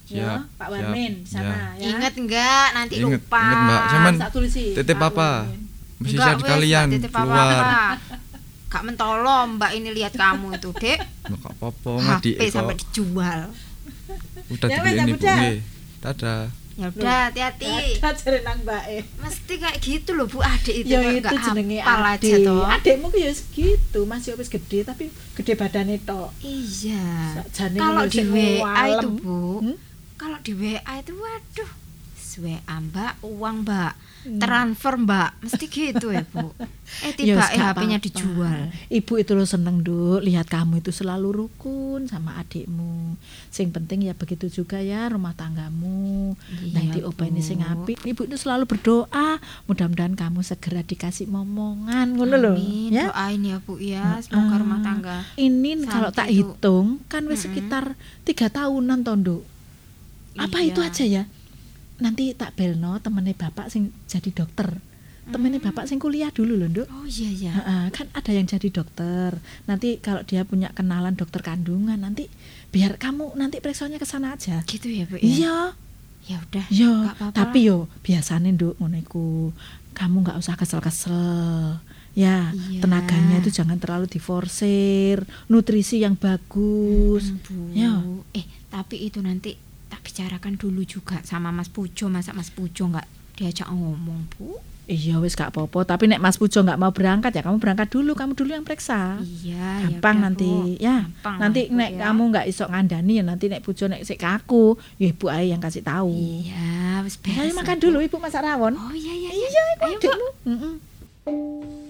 Siap, Ya, Pak Warmin sana ya. Ingat enggak nanti Inget, lupa. inget, Mbak. Cuman Tak tulisi. titip apa? Mesti Enggak, cari wes, kalian keluar. Kak mentolong Mbak ini lihat kamu itu, Dek. Nggak apa-apa ngadi HP sampai dijual. Udah Ya, dibeliin ya, ibu nggih. Dadah. Ya udah, hati-hati. Ada jare nang. Mesti kayak gitu loh, Bu. Adik itu Ya itu jenenge aja adik. toh. Adikmu ya segitu, masih wis gede tapi gede badannya tok. Iya. Kalau di WA itu. Bu. Hmm? Kalau di WA itu waduh. WA Mbak, uang Mbak. Transfer Mbak, mesti gitu ya Bu. Eh tiba eh HP-nya dijual. Ibu itu lo seneng duk lihat kamu itu selalu rukun sama adikmu. Sing penting ya begitu juga ya rumah tanggamu. Iya, Nanti opa ini sing Bu. apik. Ibu itu selalu berdoa mudah-mudahan kamu segera dikasih momongan ngono. Ya. Doain ya Bu ya, semoga rumah tangga. Ini kalau tak itu- hitung kan wis Mm-mm. sekitar tiga tahunan tondo. Apa Iya. itu aja ya? Nanti tak belno temennya bapak sing jadi dokter. Temennya bapak sing kuliah dulu loh, Nduk. Oh iya ya. Heeh, kan ada yang jadi dokter. Nanti kalau dia punya kenalan dokter kandungan, nanti biar kamu nanti periksanya ke sana aja. Gitu ya, Bu ya. Iya. Ya udah. Yo, apa-apa tapi yo biasanya nduk ngono iku. Kamu nggak usah kesel-kesel. Ya, Iya. tenaganya itu jangan terlalu diforsir, nutrisi yang bagus. Mm, Bu. Ya. Eh, tapi itu nanti tak bicarakan dulu juga sama Mas Pujo, masa Mas Pujo nggak diajak ngomong, Bu? Iya wis gak apa-apa, tapi nek Mas Pujo nggak mau berangkat ya kamu berangkat dulu, kamu dulu yang periksa. Iya, Gampang yaudah, nanti, Bu. ya. Gampang nanti Bu, nek ya. kamu nggak iso ngandani ya nanti nek Pujo nek sik kaku, ya ibu ae yang kasih tahu. Iya, wis Ya, ayo beres. makan dulu Bu. ibu masak rawon. Oh iya iya. Iya, ibu Ayo, Bu.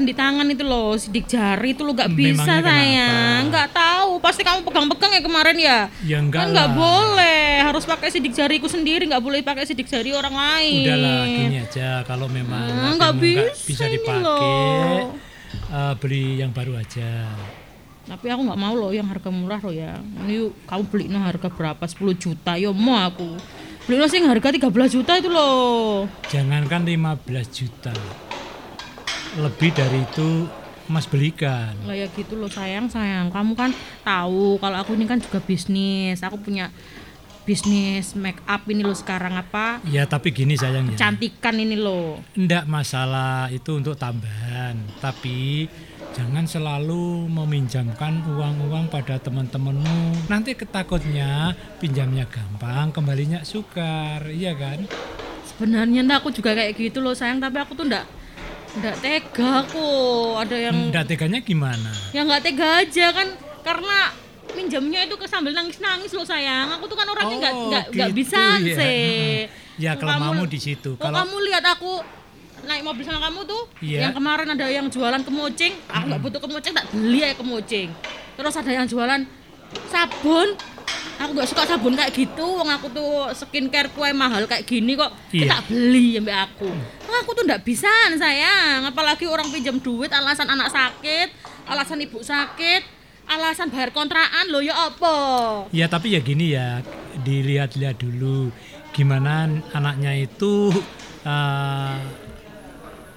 Sandi tangan itu loh, sidik jari itu lo gak bisa sayang. Nggak tahu, pasti kamu pegang-pegang ya kemarin ya. Ya enggak kan nggak boleh, harus pakai sidik jariku sendiri, nggak boleh pakai sidik jari orang lain. Udahlah gini aja kalau memang HP-mu nggak bisa bisa dipakai loh. eh, beli yang baru aja. Tapi aku nggak mau loh yang harga murah loh ya. Ini yuk, kamu beli no harga berapa? 10 juta. Yo mau aku. Beli no sih harga 13 juta itu loh. Jangankan 15 juta. Lebih dari itu Mas belikan. Lah ya gitu loh sayang sayang. Kamu kan tahu kalau aku ini kan juga bisnis. Aku punya bisnis make up ini loh sekarang apa? Ya tapi gini sayang ya. Cantikan ini loh. Ndak masalah itu untuk tambahan, tapi jangan selalu meminjamkan uang-uang pada teman-temanmu. Nanti ketakutnya pinjamnya gampang, kembalinya sukar, iya kan? Sebenarnya ndak aku juga kayak gitu loh sayang. Tapi aku tuh ndak ndak tega kok. Ada yang Ndak teganya gimana? ya nggak tega aja kan karena minjamnya itu ke sambil nangis-nangis loh sayang. Aku tuh kan orangnya nggak Oh, nggak nggak gitu bisa ya. sih. Ya kalau Kamu- di situ. Kalau kamu lihat aku naik mobil sama kamu tuh, Iya. yang kemarin ada yang jualan kemucing, aku nggak butuh kemucing, tak beli aja kemucing. Terus ada yang jualan sabun, aku nggak suka sabun kayak gitu, wong aku tuh skincare kue mahal kayak gini kok, Iya. tak beli sampai aku. Wah, aku tuh nggak bisa sayang, apalagi orang pinjam duit alasan anak sakit, alasan ibu sakit, alasan bayar kontrakan lo ya apa? ya tapi ya gini ya, dilihat-lihat dulu gimana anaknya itu eh,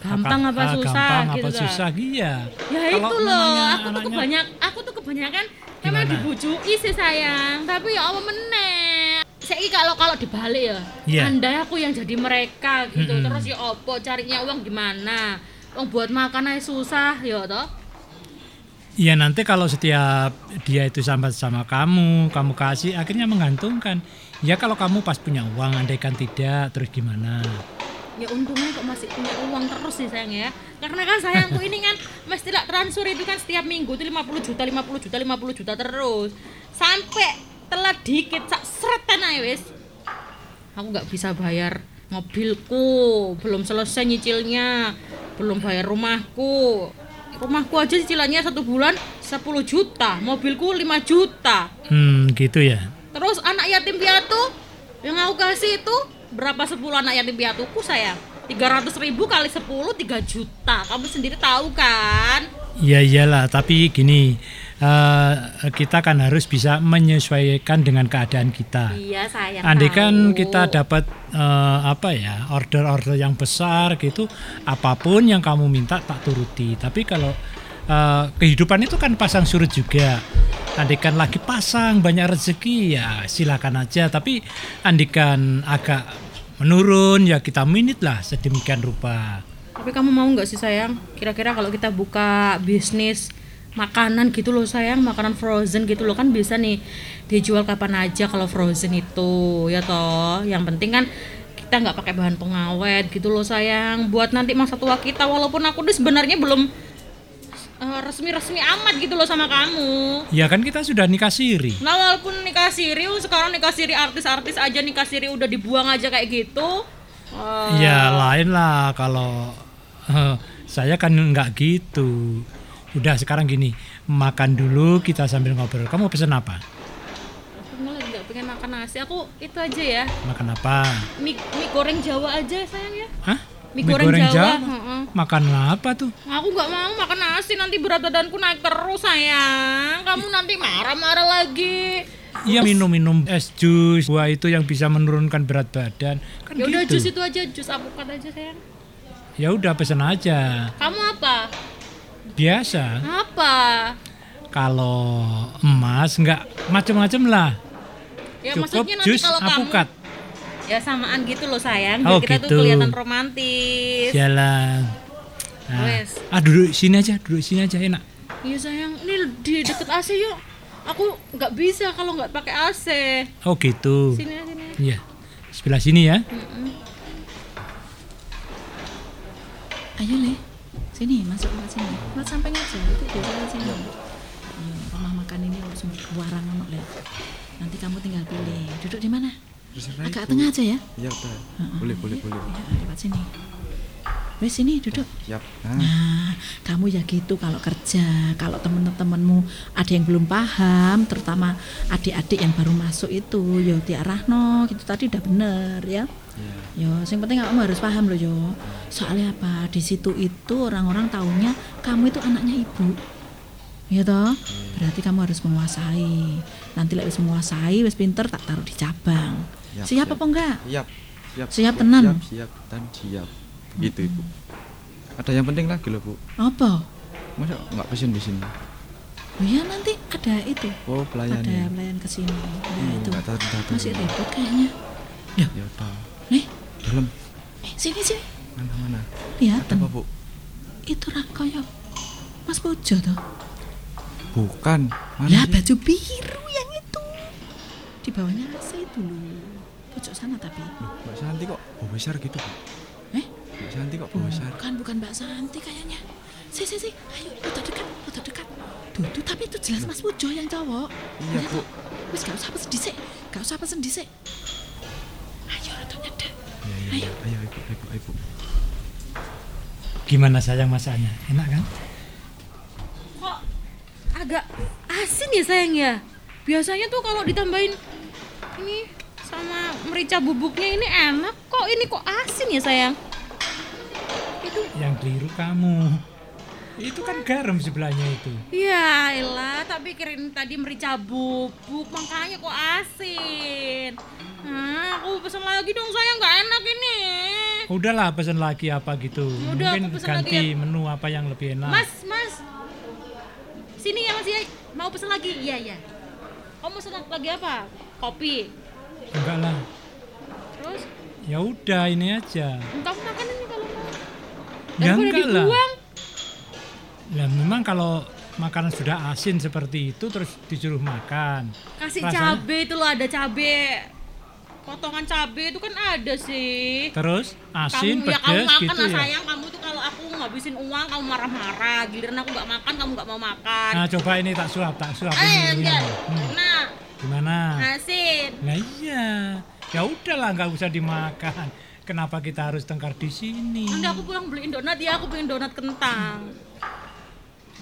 Gampang apa, ah, susah gampang gitu apa kan? susah iya. Ya Kalau itu loh, aku tuh kebanyak, aku tuh kebanyakan memang Gimana? dibujui sih sayang, tapi ya apa meneh. Saya kalau kalau dibalik ya, Iya. andai aku yang jadi mereka gitu, Mm-mm. terus ya opo carinya uang gimana? Uang buat makan aja susah ya toh. Iya nanti kalau setiap dia itu sambat sama kamu, kamu kasih akhirnya menggantungkan. Ya kalau kamu pas punya uang, andaikan tidak, terus gimana? Ya untungnya kok masih punya uang terus sih sayang ya. Karena kan sayangku ini kan mesti lah transfer itu kan setiap minggu tuh 50 juta, 50 juta, 50 juta terus. Sampai telat dikit sak sretan aja wis. Aku nggak bisa bayar mobilku, belum selesai nyicilnya, belum bayar rumahku. Rumahku aja cicilannya satu bulan 10 juta, mobilku 5 juta. Hmm, gitu ya. Terus anak yatim piatu yang aku kasih itu berapa 10 anak yatim piatuku sayang? 300 ribu kali 10 3 juta. Kamu sendiri tahu kan? Ya iyalah, tapi gini, eh, kita kan harus bisa menyesuaikan dengan keadaan kita. Iya sayang. Andai kan kita dapat eh, apa ya order-order yang besar gitu, apa pun yang kamu minta tak turuti. Tapi kalau eh, kehidupan itu kan pasang surut juga. Andikan lagi pasang banyak rezeki ya silakan aja. Tapi andikan agak menurun ya kita minit lah sedemikian rupa. Tapi kamu mau nggak sih sayang? Kira-kira kalau kita buka bisnis makanan gitu loh sayang, makanan frozen gitu loh kan bisa nih dijual kapan aja kalau frozen itu ya toh. Yang penting kan kita nggak pakai bahan pengawet gitu loh sayang. Buat nanti masa tua kita walaupun aku nih sebenarnya belum eh, resmi-resmi amat gitu loh sama kamu. Ya kan kita sudah nikah siri. Nah walaupun nikah siri sekarang nikah siri artis-artis aja nikah siri udah dibuang aja kayak gitu. Eh, Ya lain lah kalau eh, saya kan nggak gitu. Udah sekarang gini, makan dulu kita sambil ngobrol. Kamu pesen apa? Aku malah nggak pengen makan nasi. Aku itu aja ya. Makan apa? Mie, mie goreng Jawa aja sayang ya. Hah? Mie goreng Jawa, heeh. Makan apa tuh? Aku nggak mau makan nasi nanti berat badanku naik terus sayang. Kamu nanti marah-marah lagi. Iya minum-minum es jus, buah itu yang bisa menurunkan berat badan. Kan Ya udah gitu. jus itu aja, jus apokat aja sayang. Ya udah pesen aja. Kamu apa? Biasa. Apa? Kalau emas nggak macam-macam lah. Ya Cukup maksudnya nanti jus kalau apukat. kamu ya samaan gitu loh sayang. Oh, kita gitu. tuh kelihatan romantis. Jalan. Nah, Wes. ah duduk sini aja, duduk sini aja enak. Iya sayang, ini di deket AC yuk. Aku nggak bisa kalau nggak pakai AC. Oh gitu. Sini aja sini. Iya. Sebelah sini ya. Ayo Le, sini masuk ke sini. Mas samping aja, itu di sini. Iya, rumah makan ini langsung warang anak Le. Nanti kamu tinggal pilih. Duduk di mana? Agak tengah aja ya. Iya, udah. Boleh, boleh, boleh. Ya, lewat sini. Wes sini duduk. Siap. Nah, Nah, kamu ya gitu kalau kerja, kalau temen-temenmu ada yang belum paham, terutama adik-adik yang baru masuk itu, yo diarahno, gitu tadi udah bener ya. iya. Yo, yang penting kamu harus paham loh yo. Soalnya apa? Di situ itu orang-orang taunya kamu itu anaknya ibu. Ya toh? Berarti kamu harus menguasai. Nanti lek wis menguasai, wis pinter tak taruh di cabang. Siap, Siap, siap. apa enggak? Siap. Siap. Siap tenan? Siap, siap, dan siap. Gitu, Ibu. Ada yang penting lagi loh, Bu. Apa? Masa nggak pesen di sini? Oh ya nanti ada itu. Oh, pelayan ada ya. pelayan ke sini. Nah, Hmm, itu. tahu, tahu. Masih repot kayaknya. Ya udah. Nih, Dalam eh sini sini. mana mana? Lihat. Ada apa, Bu? Itu rak kayak Mas Pujo tuh. Bukan. Mana Lah sih? baju biru yang itu. Di bawahnya AC itu loh. Pojok sana tapi. Loh, Mbak Santi kok bau besar gitu, Bu? Eh? Mbak Santi kok bau besar? Bukan bukan Mbak Santi kayaknya. Si si si, ayo foto dekat, foto dekat. Tuh, tuh tapi itu jelas Mas Pujo yang cowok. Iya, Bu. Wis gak usah pesen dhisik. Gak usah pesen dhisik. Ayo rada nyedek. Iya, iya. Ayo, Ibu, Ibu, Ibu. Gimana sayang masaknya? Enak kan? Kok agak asin ya sayang ya? Biasanya tuh kalau ditambahin ini sama merica bubuknya ini enak kok ini kok asin ya sayang? Itu Yang keliru kamu. Itu kan garam sebelahnya itu. ya elah tapi pikirin tadi merica bubuk makanya kok asin. Nah, aku pesen lagi dong sayang nggak enak ini. Udahlah pesen lagi apa gitu. Udah, Mungkin pesen lagi ganti ya. menu apa yang lebih enak. Mas, mas. Sini ya mas ya. Mau pesen lagi? Iya, iya. Kamu pesen lagi apa? Kopi. Enggak lah. Terus Ya udah ini aja. kamu makan ini kalau mau. Ya enggak lah. Lah memang kalau makanan sudah asin seperti itu terus disuruh makan. Kasih Rasanya- cabe itu loh ada cabe. Potongan cabe itu kan ada sih. Terus asin, kamu ya kamu pedes makan gitu lah ya. sayang kamu tuh kalau aku ngabisin uang kamu marah-marah giliran aku nggak makan kamu nggak mau makan Nah coba ini tak suap, tak suap. eh ini, enggak ini. Hmm, nah Gimana? asin Nah iya, ya udahlah nggak usah dimakan. Kenapa kita harus tengkar di sini? nanti aku pulang beliin donat ya aku pengen donat kentang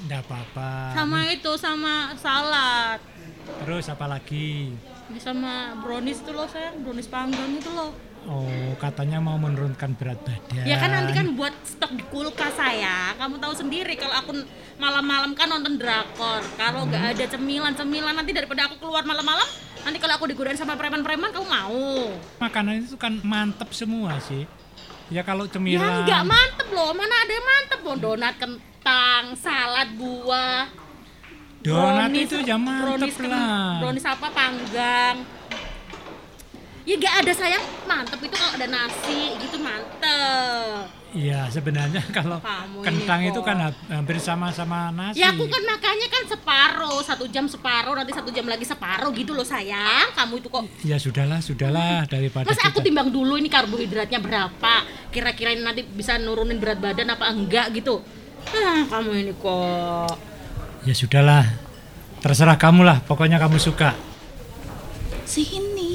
Nggak apa-apa. sama itu sama salad Terus apa lagi? Ini sama brownies itu loh sayang brownies panggang itu loh Oh katanya mau menurunkan berat badan. ya kan nanti kan buat stok di kulkas saya kamu tahu sendiri kalau aku malam-malam kan nonton drakor kalau nggak ada cemilan-cemilan nanti daripada aku keluar malam-malam nanti kalau aku digodain sama preman-preman kamu mau Makanan itu kan mantep semua sih. Ya kalau Ya cemilan. nggak mantep loh, mana ada yang mantep loh Donat kentang, salad buah Donat brownies- itu ya mantep brownies lah. Brownies apa panggang Ya nggak ada sayang, mantep itu kalau ada nasi gitu mantep. Iya sebenarnya kalau Kamu kentang itu kan ha- hampir sama-sama nasi. Ya aku kan makannya kan separuh, satu jam separuh, nanti satu jam lagi separuh gitu loh sayang. Kamu itu kok Ya sudahlah, sudahlah. Daripada Mas aku timbang dulu ini karbohidratnya berapa? Kira-kira ini nanti bisa nurunin berat badan apa enggak gitu? Ah, kamu ini kok. Ya sudahlah. Terserah kamu lah, pokoknya kamu suka. Sini.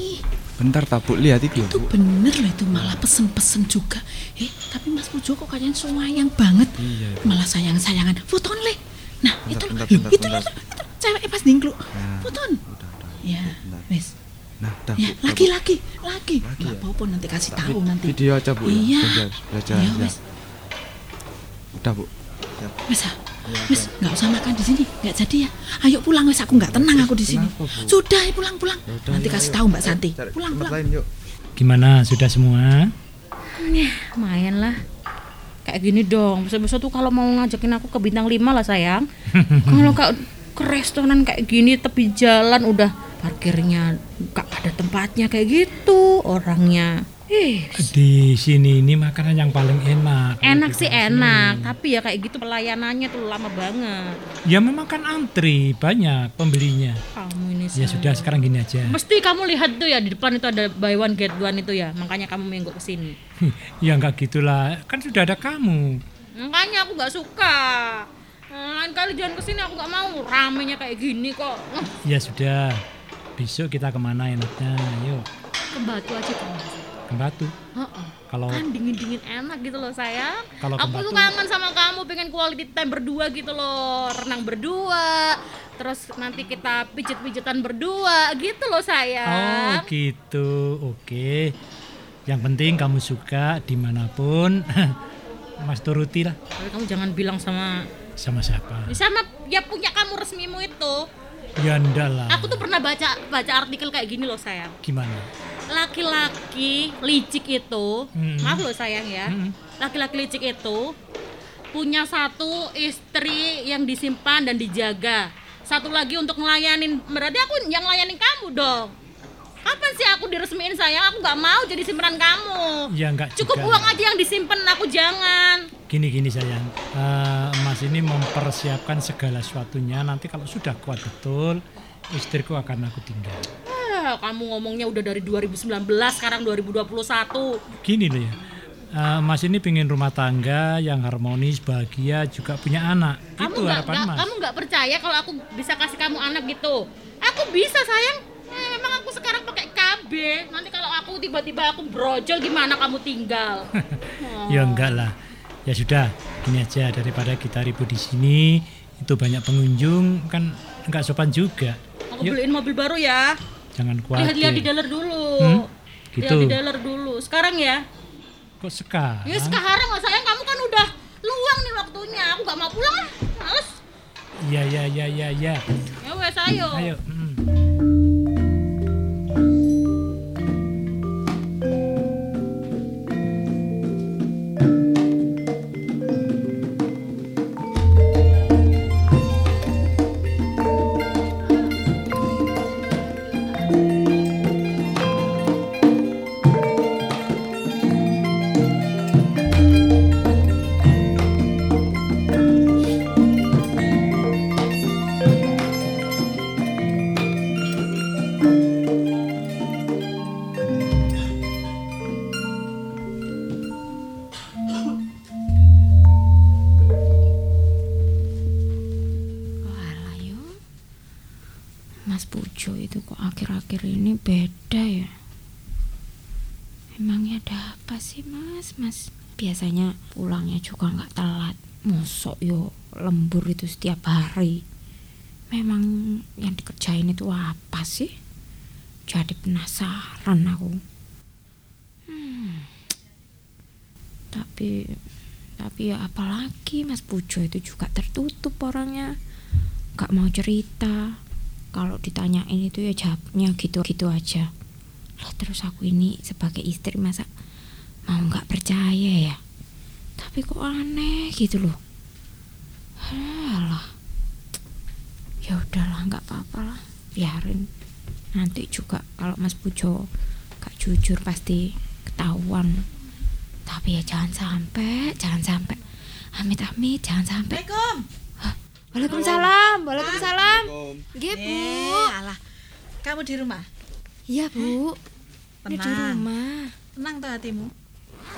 Bentar tak lihat itu Itu Bu. bener loh itu malah pesen-pesen juga. Eh, tapi Mas Pujo kok kalian sayang banget. Iya. Malah sayang-sayangan. Foton le. Nah, itu bentar, loh. bentar, itu, bentar. itu, itu, cewek pas dingklu. Nah, Foton. Udah, udah. Ya, Bentar. wes. Nah, dah, Ya, lagi lagi lagi. Lagi Enggak ya? apa-apa nanti kasih tahu nanti. Video aja Bu ya. Iya. Belajar, belajar. Iya, ya. wes. Udah Bu. Siap. Ah. Iya, wes, nggak usah makan di sini, nggak jadi ya. Ayo pulang wes, aku nggak tenang aku di sini. Sudah, ayo pulang pulang. Ya Nanti kasih tahu Mbak Santi. Pulang pulang. lain yuk. Gimana? Sudah semua? Ya, lumayan lah. Kayak gini dong, besok-besok tuh kalau mau ngajakin aku ke bintang 5 lah sayang. kalau kayak ke restoran kayak gini tepi jalan udah parkirnya gak ada tempatnya kayak gitu orangnya. Di sini ini makanan yang paling enak. Enak sih sini. enak, tapi ya kayak gitu pelayanannya tuh lama banget. Ya memang kan antri banyak pembelinya. Kamu ini Ya sudah sekarang gini aja. Mesti kamu lihat tuh ya di depan itu ada buy one get one itu ya, makanya kamu minggu ke sini. ya enggak gitulah, kan sudah ada kamu. Makanya aku nggak suka. Lain kali jangan ke sini aku nggak mau ramenya kayak gini kok. Ya sudah. Besok kita ke mana enaknya? Yuk. Ke Batu aja? Ke Batu. Heeh. Kalau Kan dingin-dingin enak gitu loh sayang. Kalau Aku tuh kangen sama kamu, pengen quality time berdua gitu loh. Renang berdua, terus nanti kita pijet-pijetan berdua gitu loh Oh sayang. gitu, oke. Yang penting kamu suka di mana pun, Mas turuti lah. Tapi kamu jangan bilang sama Sama siapa? sama ya punya kamu resmimu itu. Ya ndak lah. Aku tuh pernah baca baca artikel kayak gini loh sayang. Gimana? Laki-laki licik itu, Mm-mm. maaf loh sayang ya. Mm-mm. Laki-laki licik itu punya satu istri yang disimpan dan dijaga. Satu lagi untuk ngelayanin. Berarti aku yang ngelayanin kamu dong. Kapan sih aku diresmiin sayang? Aku nggak mau jadi simpenan kamu. Ya enggak Cukup juga. uang aja yang disimpan, aku jangan. Gini gini sayang, Eh, Mas ini mempersiapkan segala sesuatunya. Nanti kalau sudah kuat betul, istriku akan aku tinggal. Kamu ngomongnya udah dari 2019, sekarang 2021. Gini loh ya, eh, Mas ini pingin rumah tangga yang harmonis, bahagia, juga punya anak. Kamu Itu nggak harapan nggak- Mas. kamu nggak percaya kalau aku bisa kasih kamu anak gitu? Aku bisa sayang. Eh, memang aku sekarang pakai KB. Nanti kalau aku tiba-tiba aku brojol gimana kamu tinggal? Oh. Ya enggak lah. Ya sudah, gini aja daripada kita ribut di sini, itu banyak pengunjung kan enggak sopan juga. Aku Yuk, beliin mobil baru ya. Jangan khawatir. Lihat-lihat di dealer dulu. Hmm? Lihat Gitu. di dealer dulu. Sekarang ya. Kok sekarang? Ya sekarang lah sayang kamu kan udah luang nih waktunya. Aku nggak mau pulang lah. Males. Iya iya iya iya iya. Ya wes ayo. Ayo. Mas? Biasanya pulangnya juga nggak telat. Mosok yo lembur itu setiap hari. Memang yang dikerjain itu apa sih? Jadi penasaran aku. Hmm. Tapi tapi ya apalagi Mas Pujo itu juga tertutup orangnya nggak mau cerita kalau ditanyain itu ya jawabnya gitu-gitu aja lah terus aku ini sebagai istri masa mau nggak percaya ya? Tapi kok aneh gitu loh. Alah. ya udahlah nggak apa-apa lah. Biarin. Nanti juga kalau Mas Pujo gak jujur pasti ketahuan. Tapi ya jangan sampai jangan sampai. Amit amit jangan sampai. Assalamualaikum. Waalaikumsalam Waalaikumsalam. Nggih Bu. Eh, alah. Kamu di rumah? Iya Bu. Ini di Tenang. rumah. Tenang toh hatimu?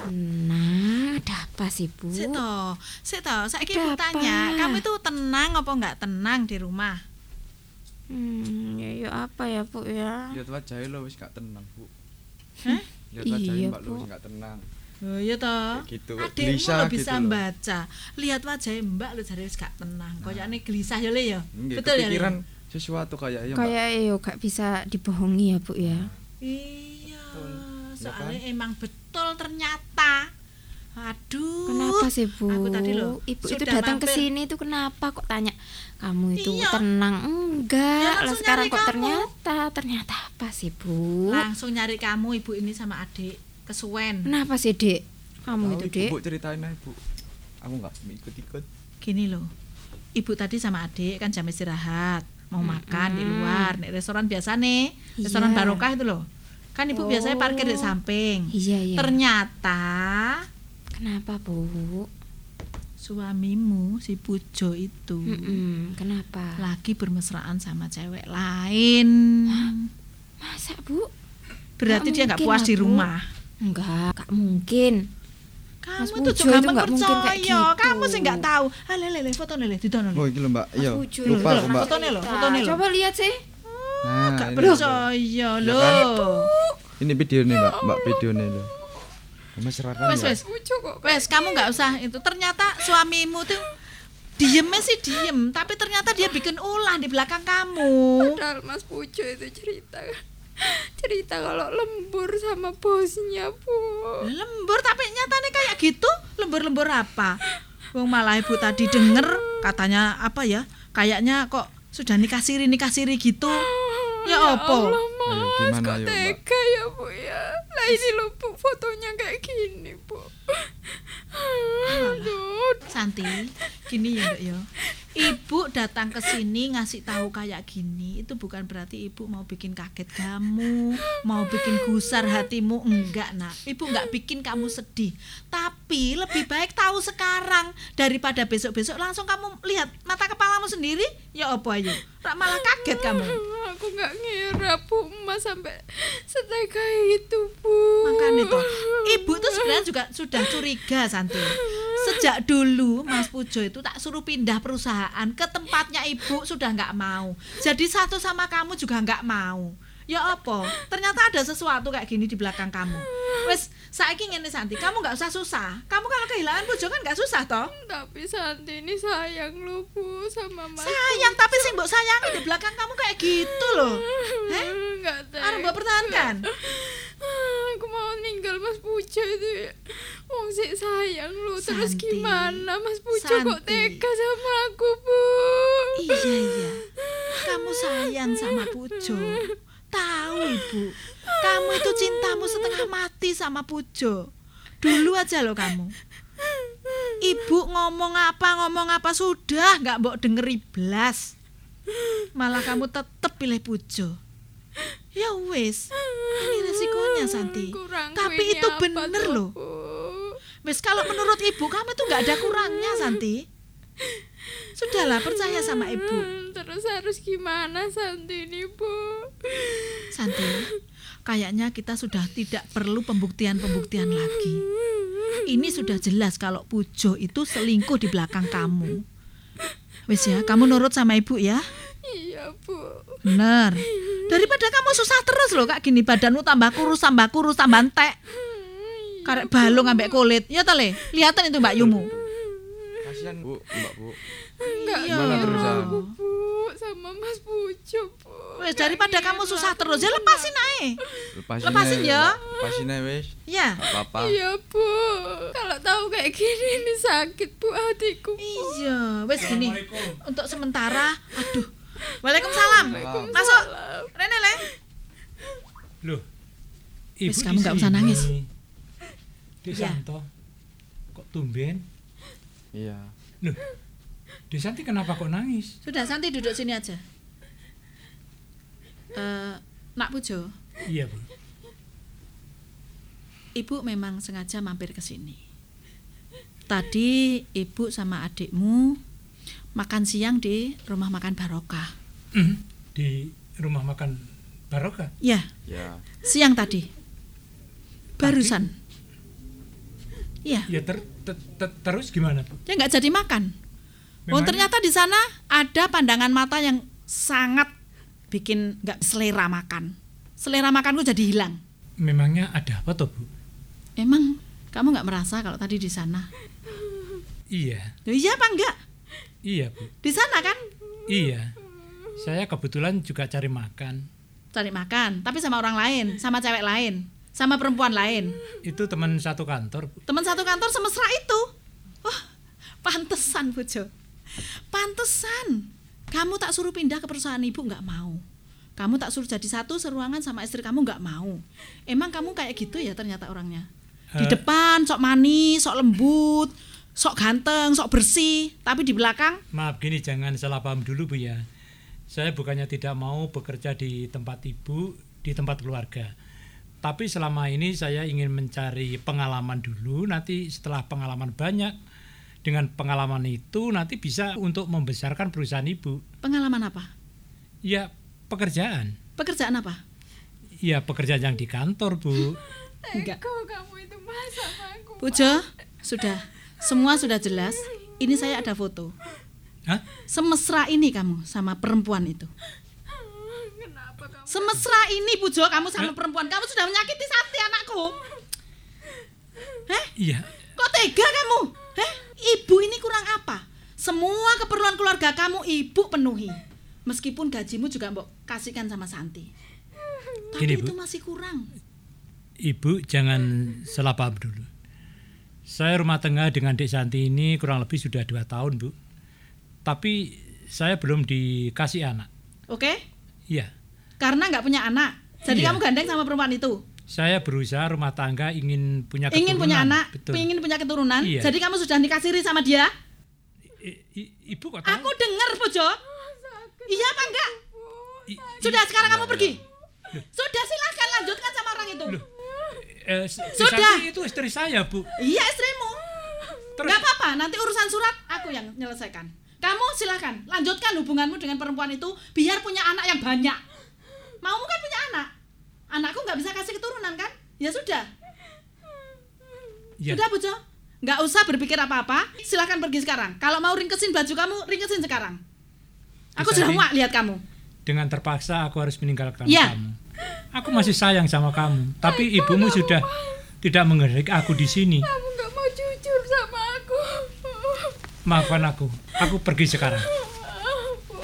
Nah ada apa sih Bu Sik sik toh. Saiki Ada ibu tanya, kamu itu tenang apa enggak tenang di rumah? Hmm, ya, ya apa ya Bu ya Lihat wajahnya lo wis gak tenang, Bu. Hah? Lihat wajahnya Iya, Mbak lo wis gak tenang. Oh iya toh. Gitu. Adikmu lo gitu bisa loh. membaca. Lihat wajah Mbak lo jadi wis gak tenang. Koyane gelisah ya Le ya. Betul ya Le? kepikiran sesuatu kayak ya, Mbak. Kayak yo gak bisa dibohongi ya Bu ya Iya. Ya Soalnya kan? emang betul ternyata. Aduh. Kenapa sih Bu Aku tadi loh Ibu itu datang ke sini itu kenapa kok tanya Kamu itu Iya. tenang Enggak Ya, lah sekarang kok kamu. ternyata Ternyata apa sih Bu Langsung nyari kamu ibu ini sama adik kesuwen. Kenapa sih dek Kamu Tahu, itu Ibu, dek Bu ceritain aja, Bu. Aku nggak ikut-ikut. Gini loh. Ibu tadi sama adik kan jam istirahat, mau makan di luar, nih restoran biasa nih, restoran Iya. barokah itu loh. Kan ibu biasanya parkir di samping. Iya iya Ternyata Kenapa Bu suamimu si Pujo itu Mm-mm, Kenapa lagi bermesraan sama cewek lain. Masa Bu Berarti Nggak dia nggak puas lah, di rumah. Enggak, gak mungkin Kamu itu Pujo juga itu nggak mungkin kayak percaya. gitu. Kamu sih nggak tahu. Ah, lele, lele, foto lele, didono Oh, lele. iki lho, Mbak. Iya. Lupa aku, Mbak. Fotonya loh, fotonya loh. Coba lihat sih Nah, Gak ini. percaya Ya loh. Ini videonya mbak, mbak videonya itu. Mas serahkan Wes wes. Wes kamu nggak usah itu. Ternyata suamimu tuh diemnya sih diem, tapi ternyata dia bikin ulah di belakang kamu. Padahal Mas Pujo itu cerita cerita kalau lembur sama bosnya, Bu. Lembur tapi nyatanya kayak gitu. Lembur-lembur apa? Wong malah ibu tadi denger katanya apa ya? Kayaknya kok sudah nikah siri nikah siri gitu. Ya opo? Allah, Ayo, Mas, gimana, kok tega ya, Bu ya. Lah ini loh, Bu, fotonya kayak gini, Bu. Santi, gini ya Mbak ya. Ibu datang ke sini ngasih tahu kayak gini itu bukan berarti ibu mau bikin kaget kamu, mau bikin gusar hatimu enggak nak. Ibu enggak bikin kamu sedih. Tapi lebih baik tahu sekarang daripada besok-besok langsung kamu lihat mata kepalamu sendiri. Ya apa ayo? Rak malah kaget kamu. aku nggak ngira, Bu, Mas sampai setega itu, Bu. Makanya toh, ibu tuh sebenarnya juga sudah curiga Santi. Sejak dulu Mas Pujo itu tak suruh pindah perusahaan ke tempatnya ibu sudah nggak mau. Jadi satu sama kamu juga nggak mau. Ya apa? Ternyata ada sesuatu kayak gini di belakang kamu. Wes, saiki ngene Santi, kamu nggak usah susah. Kamu kalau kehilangan Pujo kan nggak susah toh? Tapi Santi ini sayang loh, Bu, sama Mas. Sayang, tapi sing mbok sayangi di belakang kamu kayak gitu loh. Heh? Enggak tega. Arep mbok pertahankan. Aku mau ninggal Mas Pujo itu. ya. Wong sik sayang lu terus gimana Mas Pujo kok Santi. tega sama aku, Bu? Iya iya. Kamu sayang sama Pujo. Tahu ibu, kamu itu cintamu setengah mati sama Pujo. Dulu aja loh kamu. Ibu ngomong apa ngomong apa sudah nggak mbok dengeri blas. Malah kamu tetep pilih Pujo. Ya wis, ini resikonya Santi. Kurangku Tapi itu bener loh. Wis kalau menurut ibu kamu tuh nggak ada kurangnya Santi. Sudahlah percaya sama ibu. Hmm, Terus harus gimana Santi ini, Bu? Santi, kayaknya kita sudah tidak perlu pembuktian-pembuktian lagi. Ini sudah jelas kalau Pujo itu selingkuh di belakang kamu. Wis ya, kamu nurut sama ibu ya. Iya, Bu. Bener. Daripada kamu susah terus loh kak gini badanmu tambah kurus, tambah kurus, tambah entek. Karek balung ambek kulit. Ya toh Le, lihatan itu Mbak Yumu. Kasihan Bu, Mbak Bu. Enggak Iya. Gimana terusan? Bu, sama Mas Pujo, Bu. Wes daripada kamu susah terus, ya lepasin aja. Lepasin, Lepasin ya. Lepasin aja wis. Ya. Gak apa-apa. Iya, Bu. Kalau tahu kayak gini ini sakit, Bu, hatiku. Bu. Iya, wes gini. Untuk sementara, aduh. Waalaikumsalam. Masuk. Rene Le. Loh. Ibu kamu di nggak usah nangis. Desanto. Kok tumben? Iya. Loh. Desanti kenapa kok nangis? Sudah Santi duduk sini aja. Eh, Nak Pujo, Iya, Bu. Ibu memang sengaja mampir ke sini. Tadi Ibu sama adikmu makan siang di rumah makan Barokah. Hmm, Di rumah makan Barokah. Ya, Ya. siang tadi. Barusan. Iya, Ya ter, ter- ter- terus gimana, Bu? dia nggak jadi makan. Oh Memangnya- ternyata di sana ada pandangan mata yang sangat bikin nggak selera makan. Selera makanku jadi hilang. Memangnya ada apa toh, Bu? Emang kamu nggak merasa kalau tadi di sana? Iya. Loh, iya apa enggak? Iya, Bu. Di sana kan Iya. Saya kebetulan juga cari makan. cari makan, tapi sama orang lain, sama cewek lain, sama perempuan lain. Itu teman satu kantor, Bu. Teman satu kantor semesra itu. Wah, pantesan Bojo. Pantesan. Kamu tak suruh pindah ke perusahaan ibu nggak mau. Kamu tak suruh jadi satu seruangan sama istri kamu nggak mau. Emang kamu kayak gitu ya ternyata orangnya. Di Eh. depan sok manis, sok lembut, sok ganteng, sok bersih, tapi di belakang Maaf gini jangan salah paham dulu Bu ya. Saya bukannya tidak mau bekerja di tempat ibu, di tempat keluarga. Tapi selama ini saya ingin mencari pengalaman dulu, nanti setelah pengalaman banyak, dengan pengalaman itu nanti bisa untuk membesarkan perusahaan ibu. pengalaman apa? Ya pekerjaan. Pekerjaan apa? Ya pekerjaan yang di kantor Bu. Enggak. Kok kamu itu mas sama aku? Pujo, sudah. Semua sudah jelas. Ini saya ada foto. Hah? Semesra ini kamu sama perempuan itu. Kenapa Semesra ini Pujo kamu sama perempuan kamu sudah menyakiti Santi anakku. Heh? Iya, Kok tega kamu? Heh? Ibu ini kurang apa? Semua keperluan keluarga kamu ibu penuhi. Meskipun gajimu juga mbok kasihkan sama Santi. Tapi Gini, itu Bu. masih kurang. Ibu jangan salah paham dulu. Saya rumah tengah dengan Dek Santi ini kurang lebih sudah dua tahun, Bu. Tapi saya belum dikasih anak. Oke? Iya, Karena nggak punya anak. Jadi Iya. kamu gandeng sama perempuan itu. Saya berusaha rumah tangga ingin punya Ingin punya keturunan. anak, Betul. ingin punya keturunan. Iya. Jadi kamu sudah dikasiri sama dia? I- i- ibu kok tahu? Aku dengar, Pujo. Iya apa enggak? Sudah sekarang kamu pergi. Sudah silahkan lanjutkan sama orang itu. Eh, si- si Sudah. Itu istri saya, Bu. Iya istrimu. Enggak apa-apa, nanti urusan surat aku yang menyelesaikan. Kamu silahkan lanjutkan hubunganmu dengan perempuan itu biar punya anak yang banyak. Maumu kan punya anak. Anakku nggak bisa kasih keturunan kan? Ya sudah. Ya. Sudah Pujo. Nggak usah berpikir apa-apa. Silahkan pergi sekarang. Kalau mau ringkesin baju kamu, ringkesin sekarang. Aku Bisa sudah muak lihat kamu. Dengan terpaksa aku harus meninggalkan Iya. kamu. Aku masih sayang sama kamu, tapi ibumu sudah tidak menghargai aku di sini. Kamu nggak mau jujur sama aku. Maafkan aku. Aku pergi sekarang. Bu,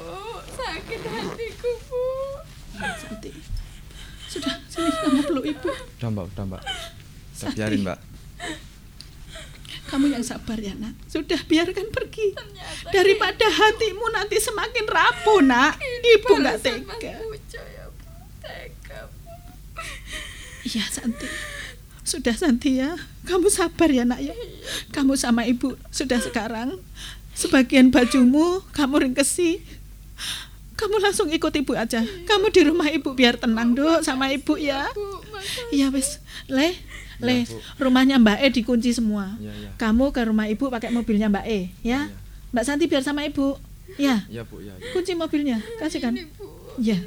sakit hatiku, Bu. Santi. Sini kamu peluk ibu. Udah mbak, udah mbak. Kita biarin mbak. Kamu yang sabar ya nak. Sudah biarkan pergi. Daripada hatimu nanti semakin rapuh nak. Ibu nggak tega. Ya, Bu. Tega, Bu. Iya Santi. Sudah Santi ya. Kamu sabar ya nak ya. Kamu sama ibu sudah sekarang. Sebagian bajumu kamu ringkesi. Kamu langsung ikut ibu aja. Kamu di rumah ibu biar tenang dok sama ibu ya. Bu, makasih. Iya wis. Le, le, Ya, Bu. rumahnya Mbak E dikunci semua. Iya, iya. Kamu ke rumah ibu pakai mobilnya Mbak E, ya. Mbak Santi biar sama ibu. Ya, Iya bu, iya. iya. kunci mobilnya, kasihkan. Ini, Bu. Ya.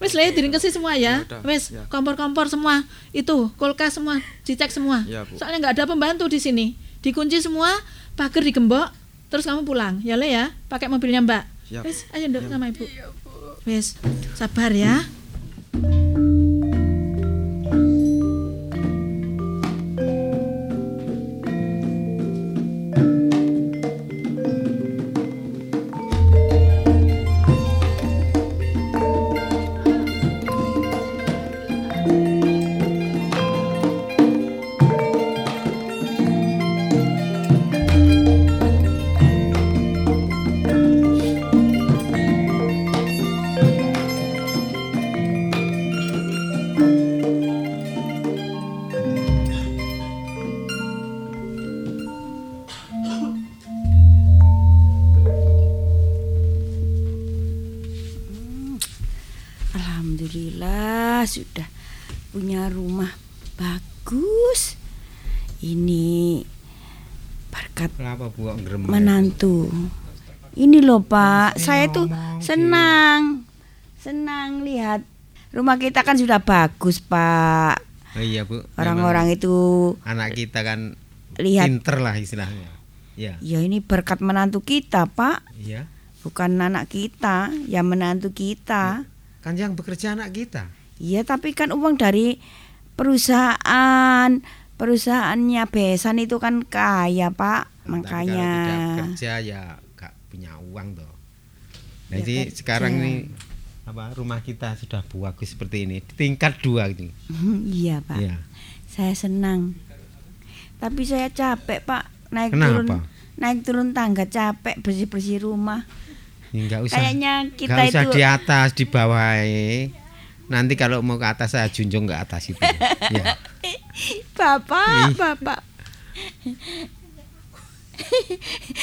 Wes le diringkesi semua ya. Ya Wes ya. kompor-kompor semua. Itu kulkas semua dicek semua. Ya, Bu. Soalnya nggak ada pembantu di sini. Dikunci semua, pagar digembok, terus kamu pulang. Ya le ya, pakai mobilnya Mbak. Siap. Wes, ayo nduk sama ibu. Iya, Bu. Wes, sabar ya. Alhamdulillah loh Pak, saya tuh senang. Senang lihat rumah kita kan sudah bagus Pak. Oh iya Bu. Orang-orang itu anak kita kan lihat pinter lah istilahnya. Ya. ya ini berkat menantu kita Pak. Iya. Bukan anak kita, ya menantu kita. Kan yang bekerja anak kita. Iya, tapi kan uang dari perusahaan, perusahaannya Besan itu kan kaya, Pak. Tapi Makanya. kalau tidak kerja ya punya uang toh. Ya, Jadi kerja. sekarang nih apa rumah kita sudah bagus seperti ini tingkat dua ini. iya, Pak. Iya. Saya senang. Tapi saya capek, Pak. Naik Kenapa? turun naik turun tangga capek bersih-bersih rumah. Ya, Nggak usah. Kayaknya kita nggak usah itu di atas, di bawah. Nanti kalau mau ke atas saya junjung ke atas itu. ya. Bapak, Ih. Bapak.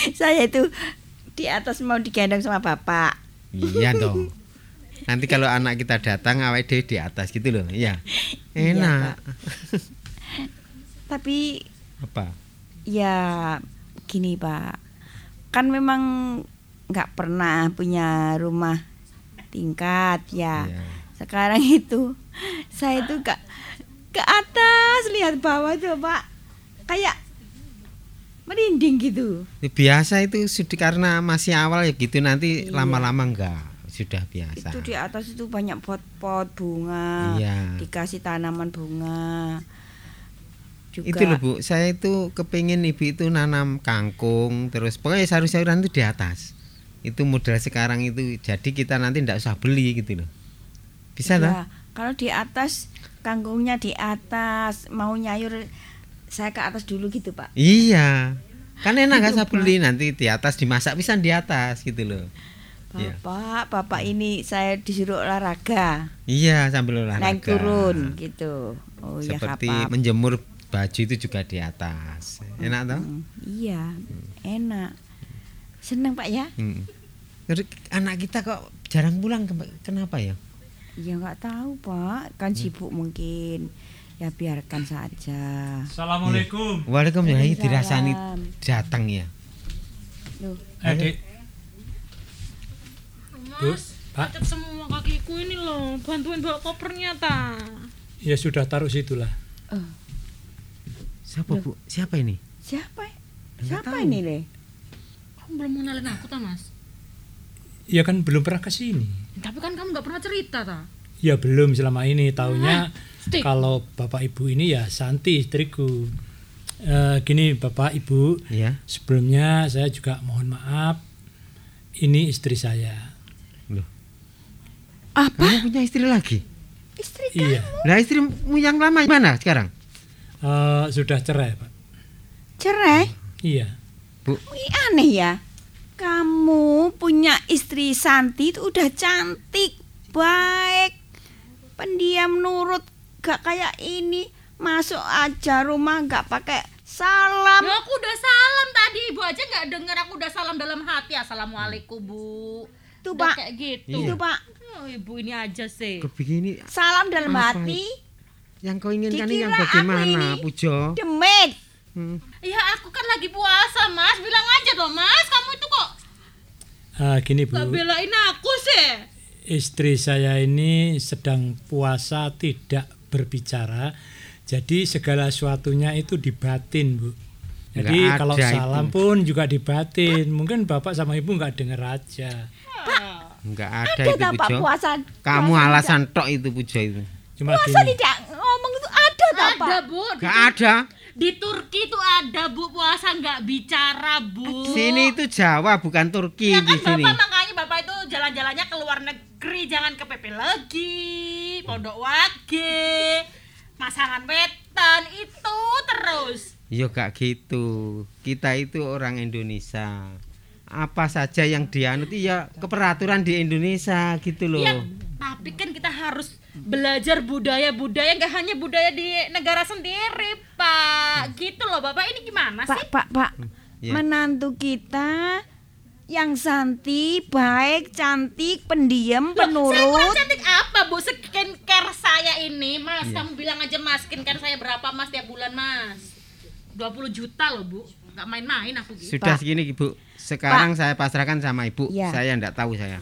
saya itu di atas mau digendong sama Bapak. Iya dong. Nanti kalau anak kita datang awet dhewe di atas gitu loh. Iya. Iya, Enak. Tapi Apa? ya gini Pak, kan memang nggak pernah punya rumah tingkat ya. Iya. Sekarang itu saya itu ke ke atas lihat bawah tuh Pak, kayak merinding gitu. Ya, Biasa itu sudah karena masih awal ya gitu nanti Iya. lama-lama enggak. sudah biasa. Itu di atas itu banyak pot-pot bunga. Iya. Dikasih tanaman bunga. Juga Itu loh Bu, saya itu kepingin Ibu itu nanam kangkung, terus pokoknya sayur-sayuran itu di atas. Itu modal sekarang itu, jadi kita nanti tidak usah beli gitu loh. Bisa Iya? Kalau di atas kangkungnya di atas, mau nyayur saya ke atas dulu gitu, Pak. Iya. Kan enak kan Itu, saya beli nanti di atas dimasak bisa di atas gitu loh. Iya. Bapak, Bapak ini saya disuruh olahraga. Iya sambil olahraga. Naik turun gitu. Oh ya Seperti kapap. menjemur baju itu juga di atas. Enak toh? Hmm, Iya, enak. Senang Pak ya? Anak kita kok jarang pulang ke- kenapa ya? Ya nggak tahu Pak, kan sibuk mungkin. Ya biarkan saja. Assalamualaikum. Waalaikumsalam ya, dirasani Waalaikumsalam. datang ya. Loh, Eh. Bu, Mas, Pak. lecet semua kakiku ini loh. Bantuin bawa kopernya ta. Ya sudah taruh situ lah. Siapa Bu? Siapa ini? siapa? Siapa tahu. ini Le? Kamu belum mengenalin aku ta mas? Ya kan belum pernah ke sini. Tapi kan kamu nggak pernah cerita ta. Ya belum selama ini taunya. Kalau bapak ibu ini ya Santi istriku. Eh, gini bapak ibu, Ya. sebelumnya saya juga mohon maaf. Ini istri saya. Apa? Kamu punya istri lagi? Istri Iya, Nah istrimu yang lama mana sekarang? Eh, sudah cerai pak. cerai? Iya. Wih, aneh ya. Kamu punya istri Santi itu udah cantik, baik, pendiam nurut, gak kayak ini. Masuk aja rumah gak pakai salam. Ya aku udah salam tadi, ibu aja nggak denger aku udah salam dalam hati. Assalamualaikum bu. Tuh, Udah Pak. Kayak gitu. Iya. Itu Pak, Oh, ibu ini aja sih. Begini salam dalam Apa hati, yang kau inginkan ini yang aku bagaimana, ini Pujo? demit. Hmm. Ya aku kan lagi puasa mas, bilang aja dong mas. Kamu itu kok Ah, gini bu, gak belain aku sih. istri saya ini sedang puasa tidak berbicara. Jadi segala sesuatunya itu dibatin bu. Jadi Nggak kalau salam itu. pun juga dibatin. Mungkin bapak sama ibu nggak denger aja. Enggak ada, Ada itu Pujo. puasa? Kamu puasa alasan tok itu Pujo itu. Cuma puasa gini. tidak ngomong itu ada tak Pak? Ada bu. Di, Enggak ada. di Turki itu ada bu puasa nggak bicara bu. Sini itu Jawa bukan Turki Ya di kan sini. bapak makanya bapak itu jalan-jalannya ke luar negeri jangan ke PP lagi, Pondok Wage, Masangan Wetan itu terus. Ya gak gitu. Kita itu orang Indonesia. Apa saja yang dianut ya keperaturan di Indonesia gitu loh. Ya, tapi kan kita harus belajar budaya-budaya nggak hanya budaya di negara sendiri, Pak. Gitu loh, Bapak ini gimana Pak, sih? Pak, Pak. Ya. Menantu kita yang Santi, baik, cantik, pendiam, Loh, Saya penurut. cantik apa, Bu? Skincare saya ini, Mas. Iya. Kamu bilang aja, Mas, skincare saya berapa, Mas, tiap bulan, Mas? 20 juta loh, Bu. Nggak main-main aku gitu. Sudah Pak. segini Ibu. Sekarang saya pasrahkan sama Ibu. Ya. Saya enggak tahu saya.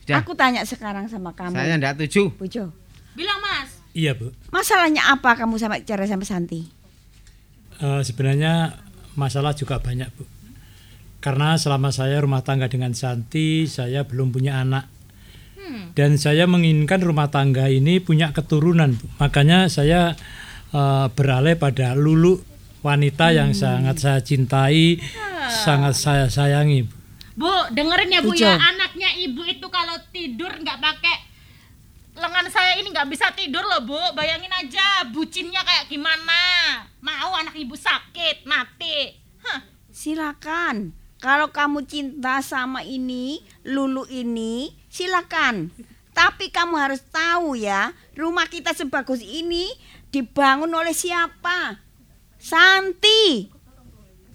Sudah. Aku tanya sekarang sama kamu, Saya enggak tuju. Pujo. Bilang, Mas. Iya bu. Masalahnya apa kamu sama cerai sama Santi? Eh, sebenarnya masalah juga banyak bu. Karena selama saya rumah tangga dengan Santi, saya belum punya anak. Dan saya menginginkan rumah tangga ini punya keturunan. Makanya saya eh, beralih pada Lulu, wanita yang sangat saya cintai, sangat saya sayangi. Bu. Dengerin ya Bu Pujo. ya, anaknya Ibu itu kalau tidur nggak pakai lengan saya ini nggak bisa tidur loh Bu. Bayangin aja bucinnya kayak gimana. Mau anak Ibu sakit, mati. Hah. Silakan. Kalau kamu cinta sama ini, Lulu ini, silakan. Tapi kamu harus tahu ya, rumah kita sebagus ini dibangun oleh siapa? Santi.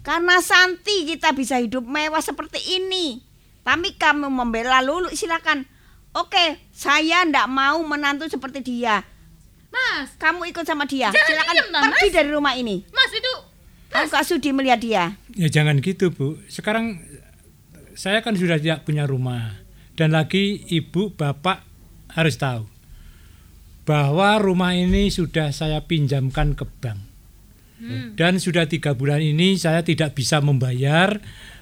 Karena Santi kita bisa hidup mewah seperti ini. Tapi kamu membela Lulu, silakan. Oke, saya ndak mau menantu seperti dia. Mas, Kamu ikut sama dia. Jangan silakan pergi Mas. dari rumah ini. Mas itu Aku gak sudi melihat dia. Ya jangan gitu bu. Sekarang saya kan sudah tidak punya rumah. Dan lagi ibu bapak harus tahu bahwa rumah ini sudah saya pinjamkan ke bank. Dan sudah tiga bulan ini saya tidak bisa membayar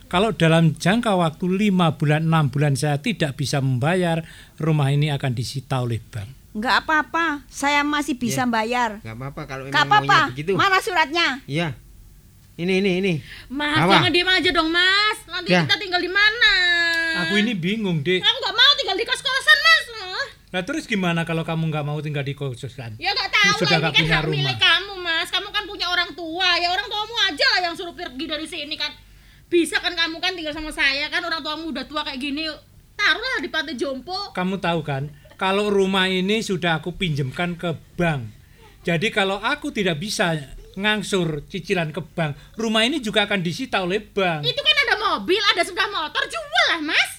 Kalau dalam jangka waktu 5 bulan, 6 bulan saya tidak bisa membayar, rumah ini akan disita oleh bank. Enggak apa-apa, saya masih bisa Ya. bayar. Gak apa-apa kalau Enggak emang maunya apa-apa. begitu. Mana suratnya? Iya. Ini ini ini. Mas, Apa? jangan diem aja dong, Mas. Nanti Ya. kita tinggal di mana? Aku ini bingung, Dek. Aku nggak mau tinggal di kos-kosan, Mas. Nah terus gimana kalau kamu nggak mau tinggal di kosan? Ya nggak tahu Sudah lah, ini kan punya rumah. milik kamu, Mas. Kamu kan punya orang tua. Ya orang tuamu aja lah yang suruh pergi dari sini kan. Bisa kan kamu kan tinggal sama saya kan orang tuamu udah tua kayak gini. Taruhlah di pantai jompo. Kamu tahu kan, kalau rumah ini sudah aku pinjamkan ke bank. Jadi kalau aku tidak bisa ngangsur cicilan ke bank, rumah ini juga akan disita oleh bank. Itu kan ada mobil, ada sepeda motor, jual lah, Mas.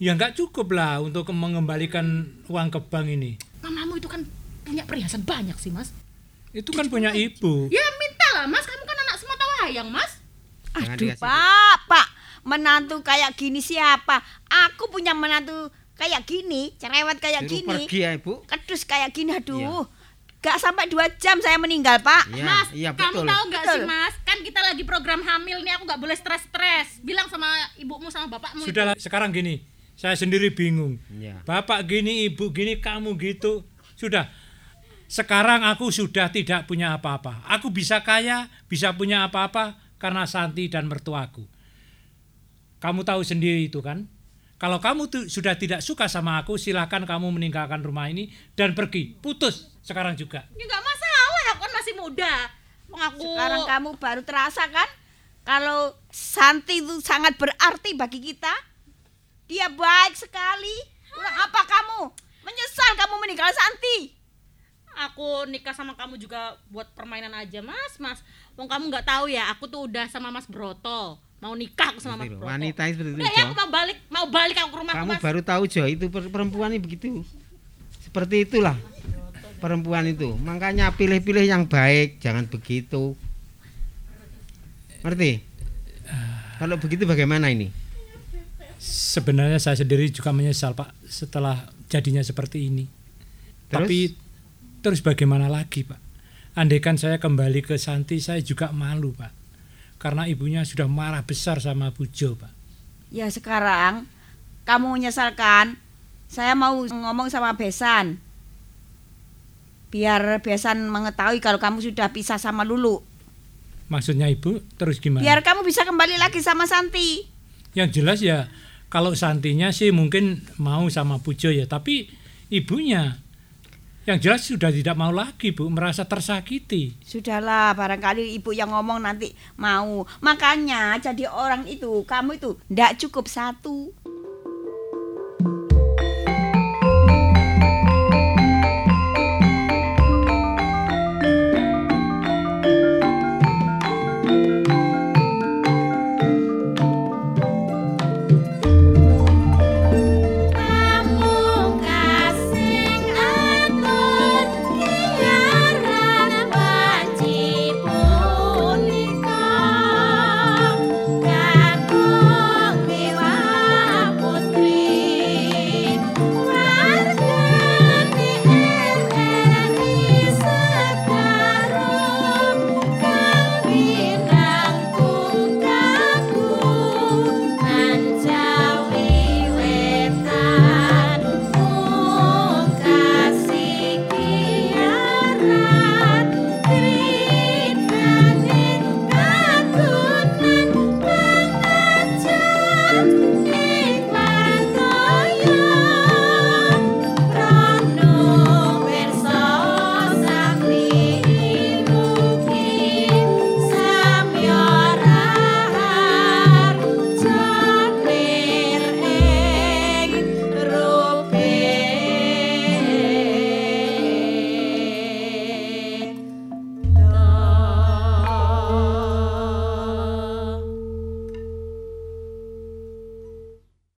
Ya nggak cukup lah untuk mengembalikan uang ke bank ini. Mamamu itu kan punya perhiasan banyak sih, Mas. Itu kan punya ibu. Ya minta lah, Mas. Kamu kan anak semata wayang, Mas. Jangan Aduh, Pak, Pak. Menantu kayak gini siapa? Aku punya menantu kayak gini, cerewet kayak Suruh gini. pergi ya, Ibu. Kedus kayak gini, aduh. Gak sampai dua jam saya meninggal, Pak. Iya, Mas, iya kamu betul. tahu nggak Betul. sih, Mas? Kan kita lagi program hamil nih, aku nggak boleh stres-stres. Bilang sama ibumu sama bapakmu. itu. Sudahlah sekarang gini, saya sendiri bingung. Iya. Bapak gini, ibu gini, kamu gitu. Sudah. Sekarang aku sudah tidak punya apa-apa. Aku bisa kaya, bisa punya apa-apa karena Santi dan mertuaku. Kamu tahu sendiri itu kan? Kalau kamu tuh sudah tidak suka sama aku, silakan kamu meninggalkan rumah ini dan pergi. Putus sekarang juga. Ya nggak masalah, aku kan masih muda. Aku Sekarang kamu baru terasa kan? Kalau Santi itu sangat berarti bagi kita. Dia baik sekali. Kurang apa kamu? Menyesal kamu meninggal Santi. aku nikah sama kamu juga buat permainan aja, Mas. Mas, wong kamu nggak tahu ya, aku tuh udah sama Mas Broto. Mau nikah aku sama Mas Broto. Wanita seperti itu, Udah ya, aku mau balik, mau balik aku ke rumah Kamu Mas. baru tahu Jo, itu per- perempuan ini begitu. Seperti itulah perempuan itu. Makanya pilih-pilih yang baik, jangan begitu. Ngerti? Kalau begitu bagaimana ini? Sebenarnya saya sendiri juga menyesal Pak setelah jadinya seperti ini. Terus? Tapi terus bagaimana lagi Pak? Andaikan saya kembali ke Santi saya juga malu Pak. Karena ibunya sudah marah besar sama Bu Jo Pak. Ya sekarang kamu menyesalkan. Saya mau ngomong sama Besan. Biar Besan mengetahui kalau kamu sudah pisah sama Lulu. Maksudnya ibu terus gimana? Biar kamu bisa kembali lagi sama Santi. Yang jelas ya kalau Santinya sih mungkin mau sama Bu Jo ya. Tapi ibunya yang jelas sudah tidak mau lagi Bu. Merasa tersakiti. Sudahlah, barangkali ibu yang ngomong nanti mau. Makanya jadi orang itu, kamu itu ndak cukup satu.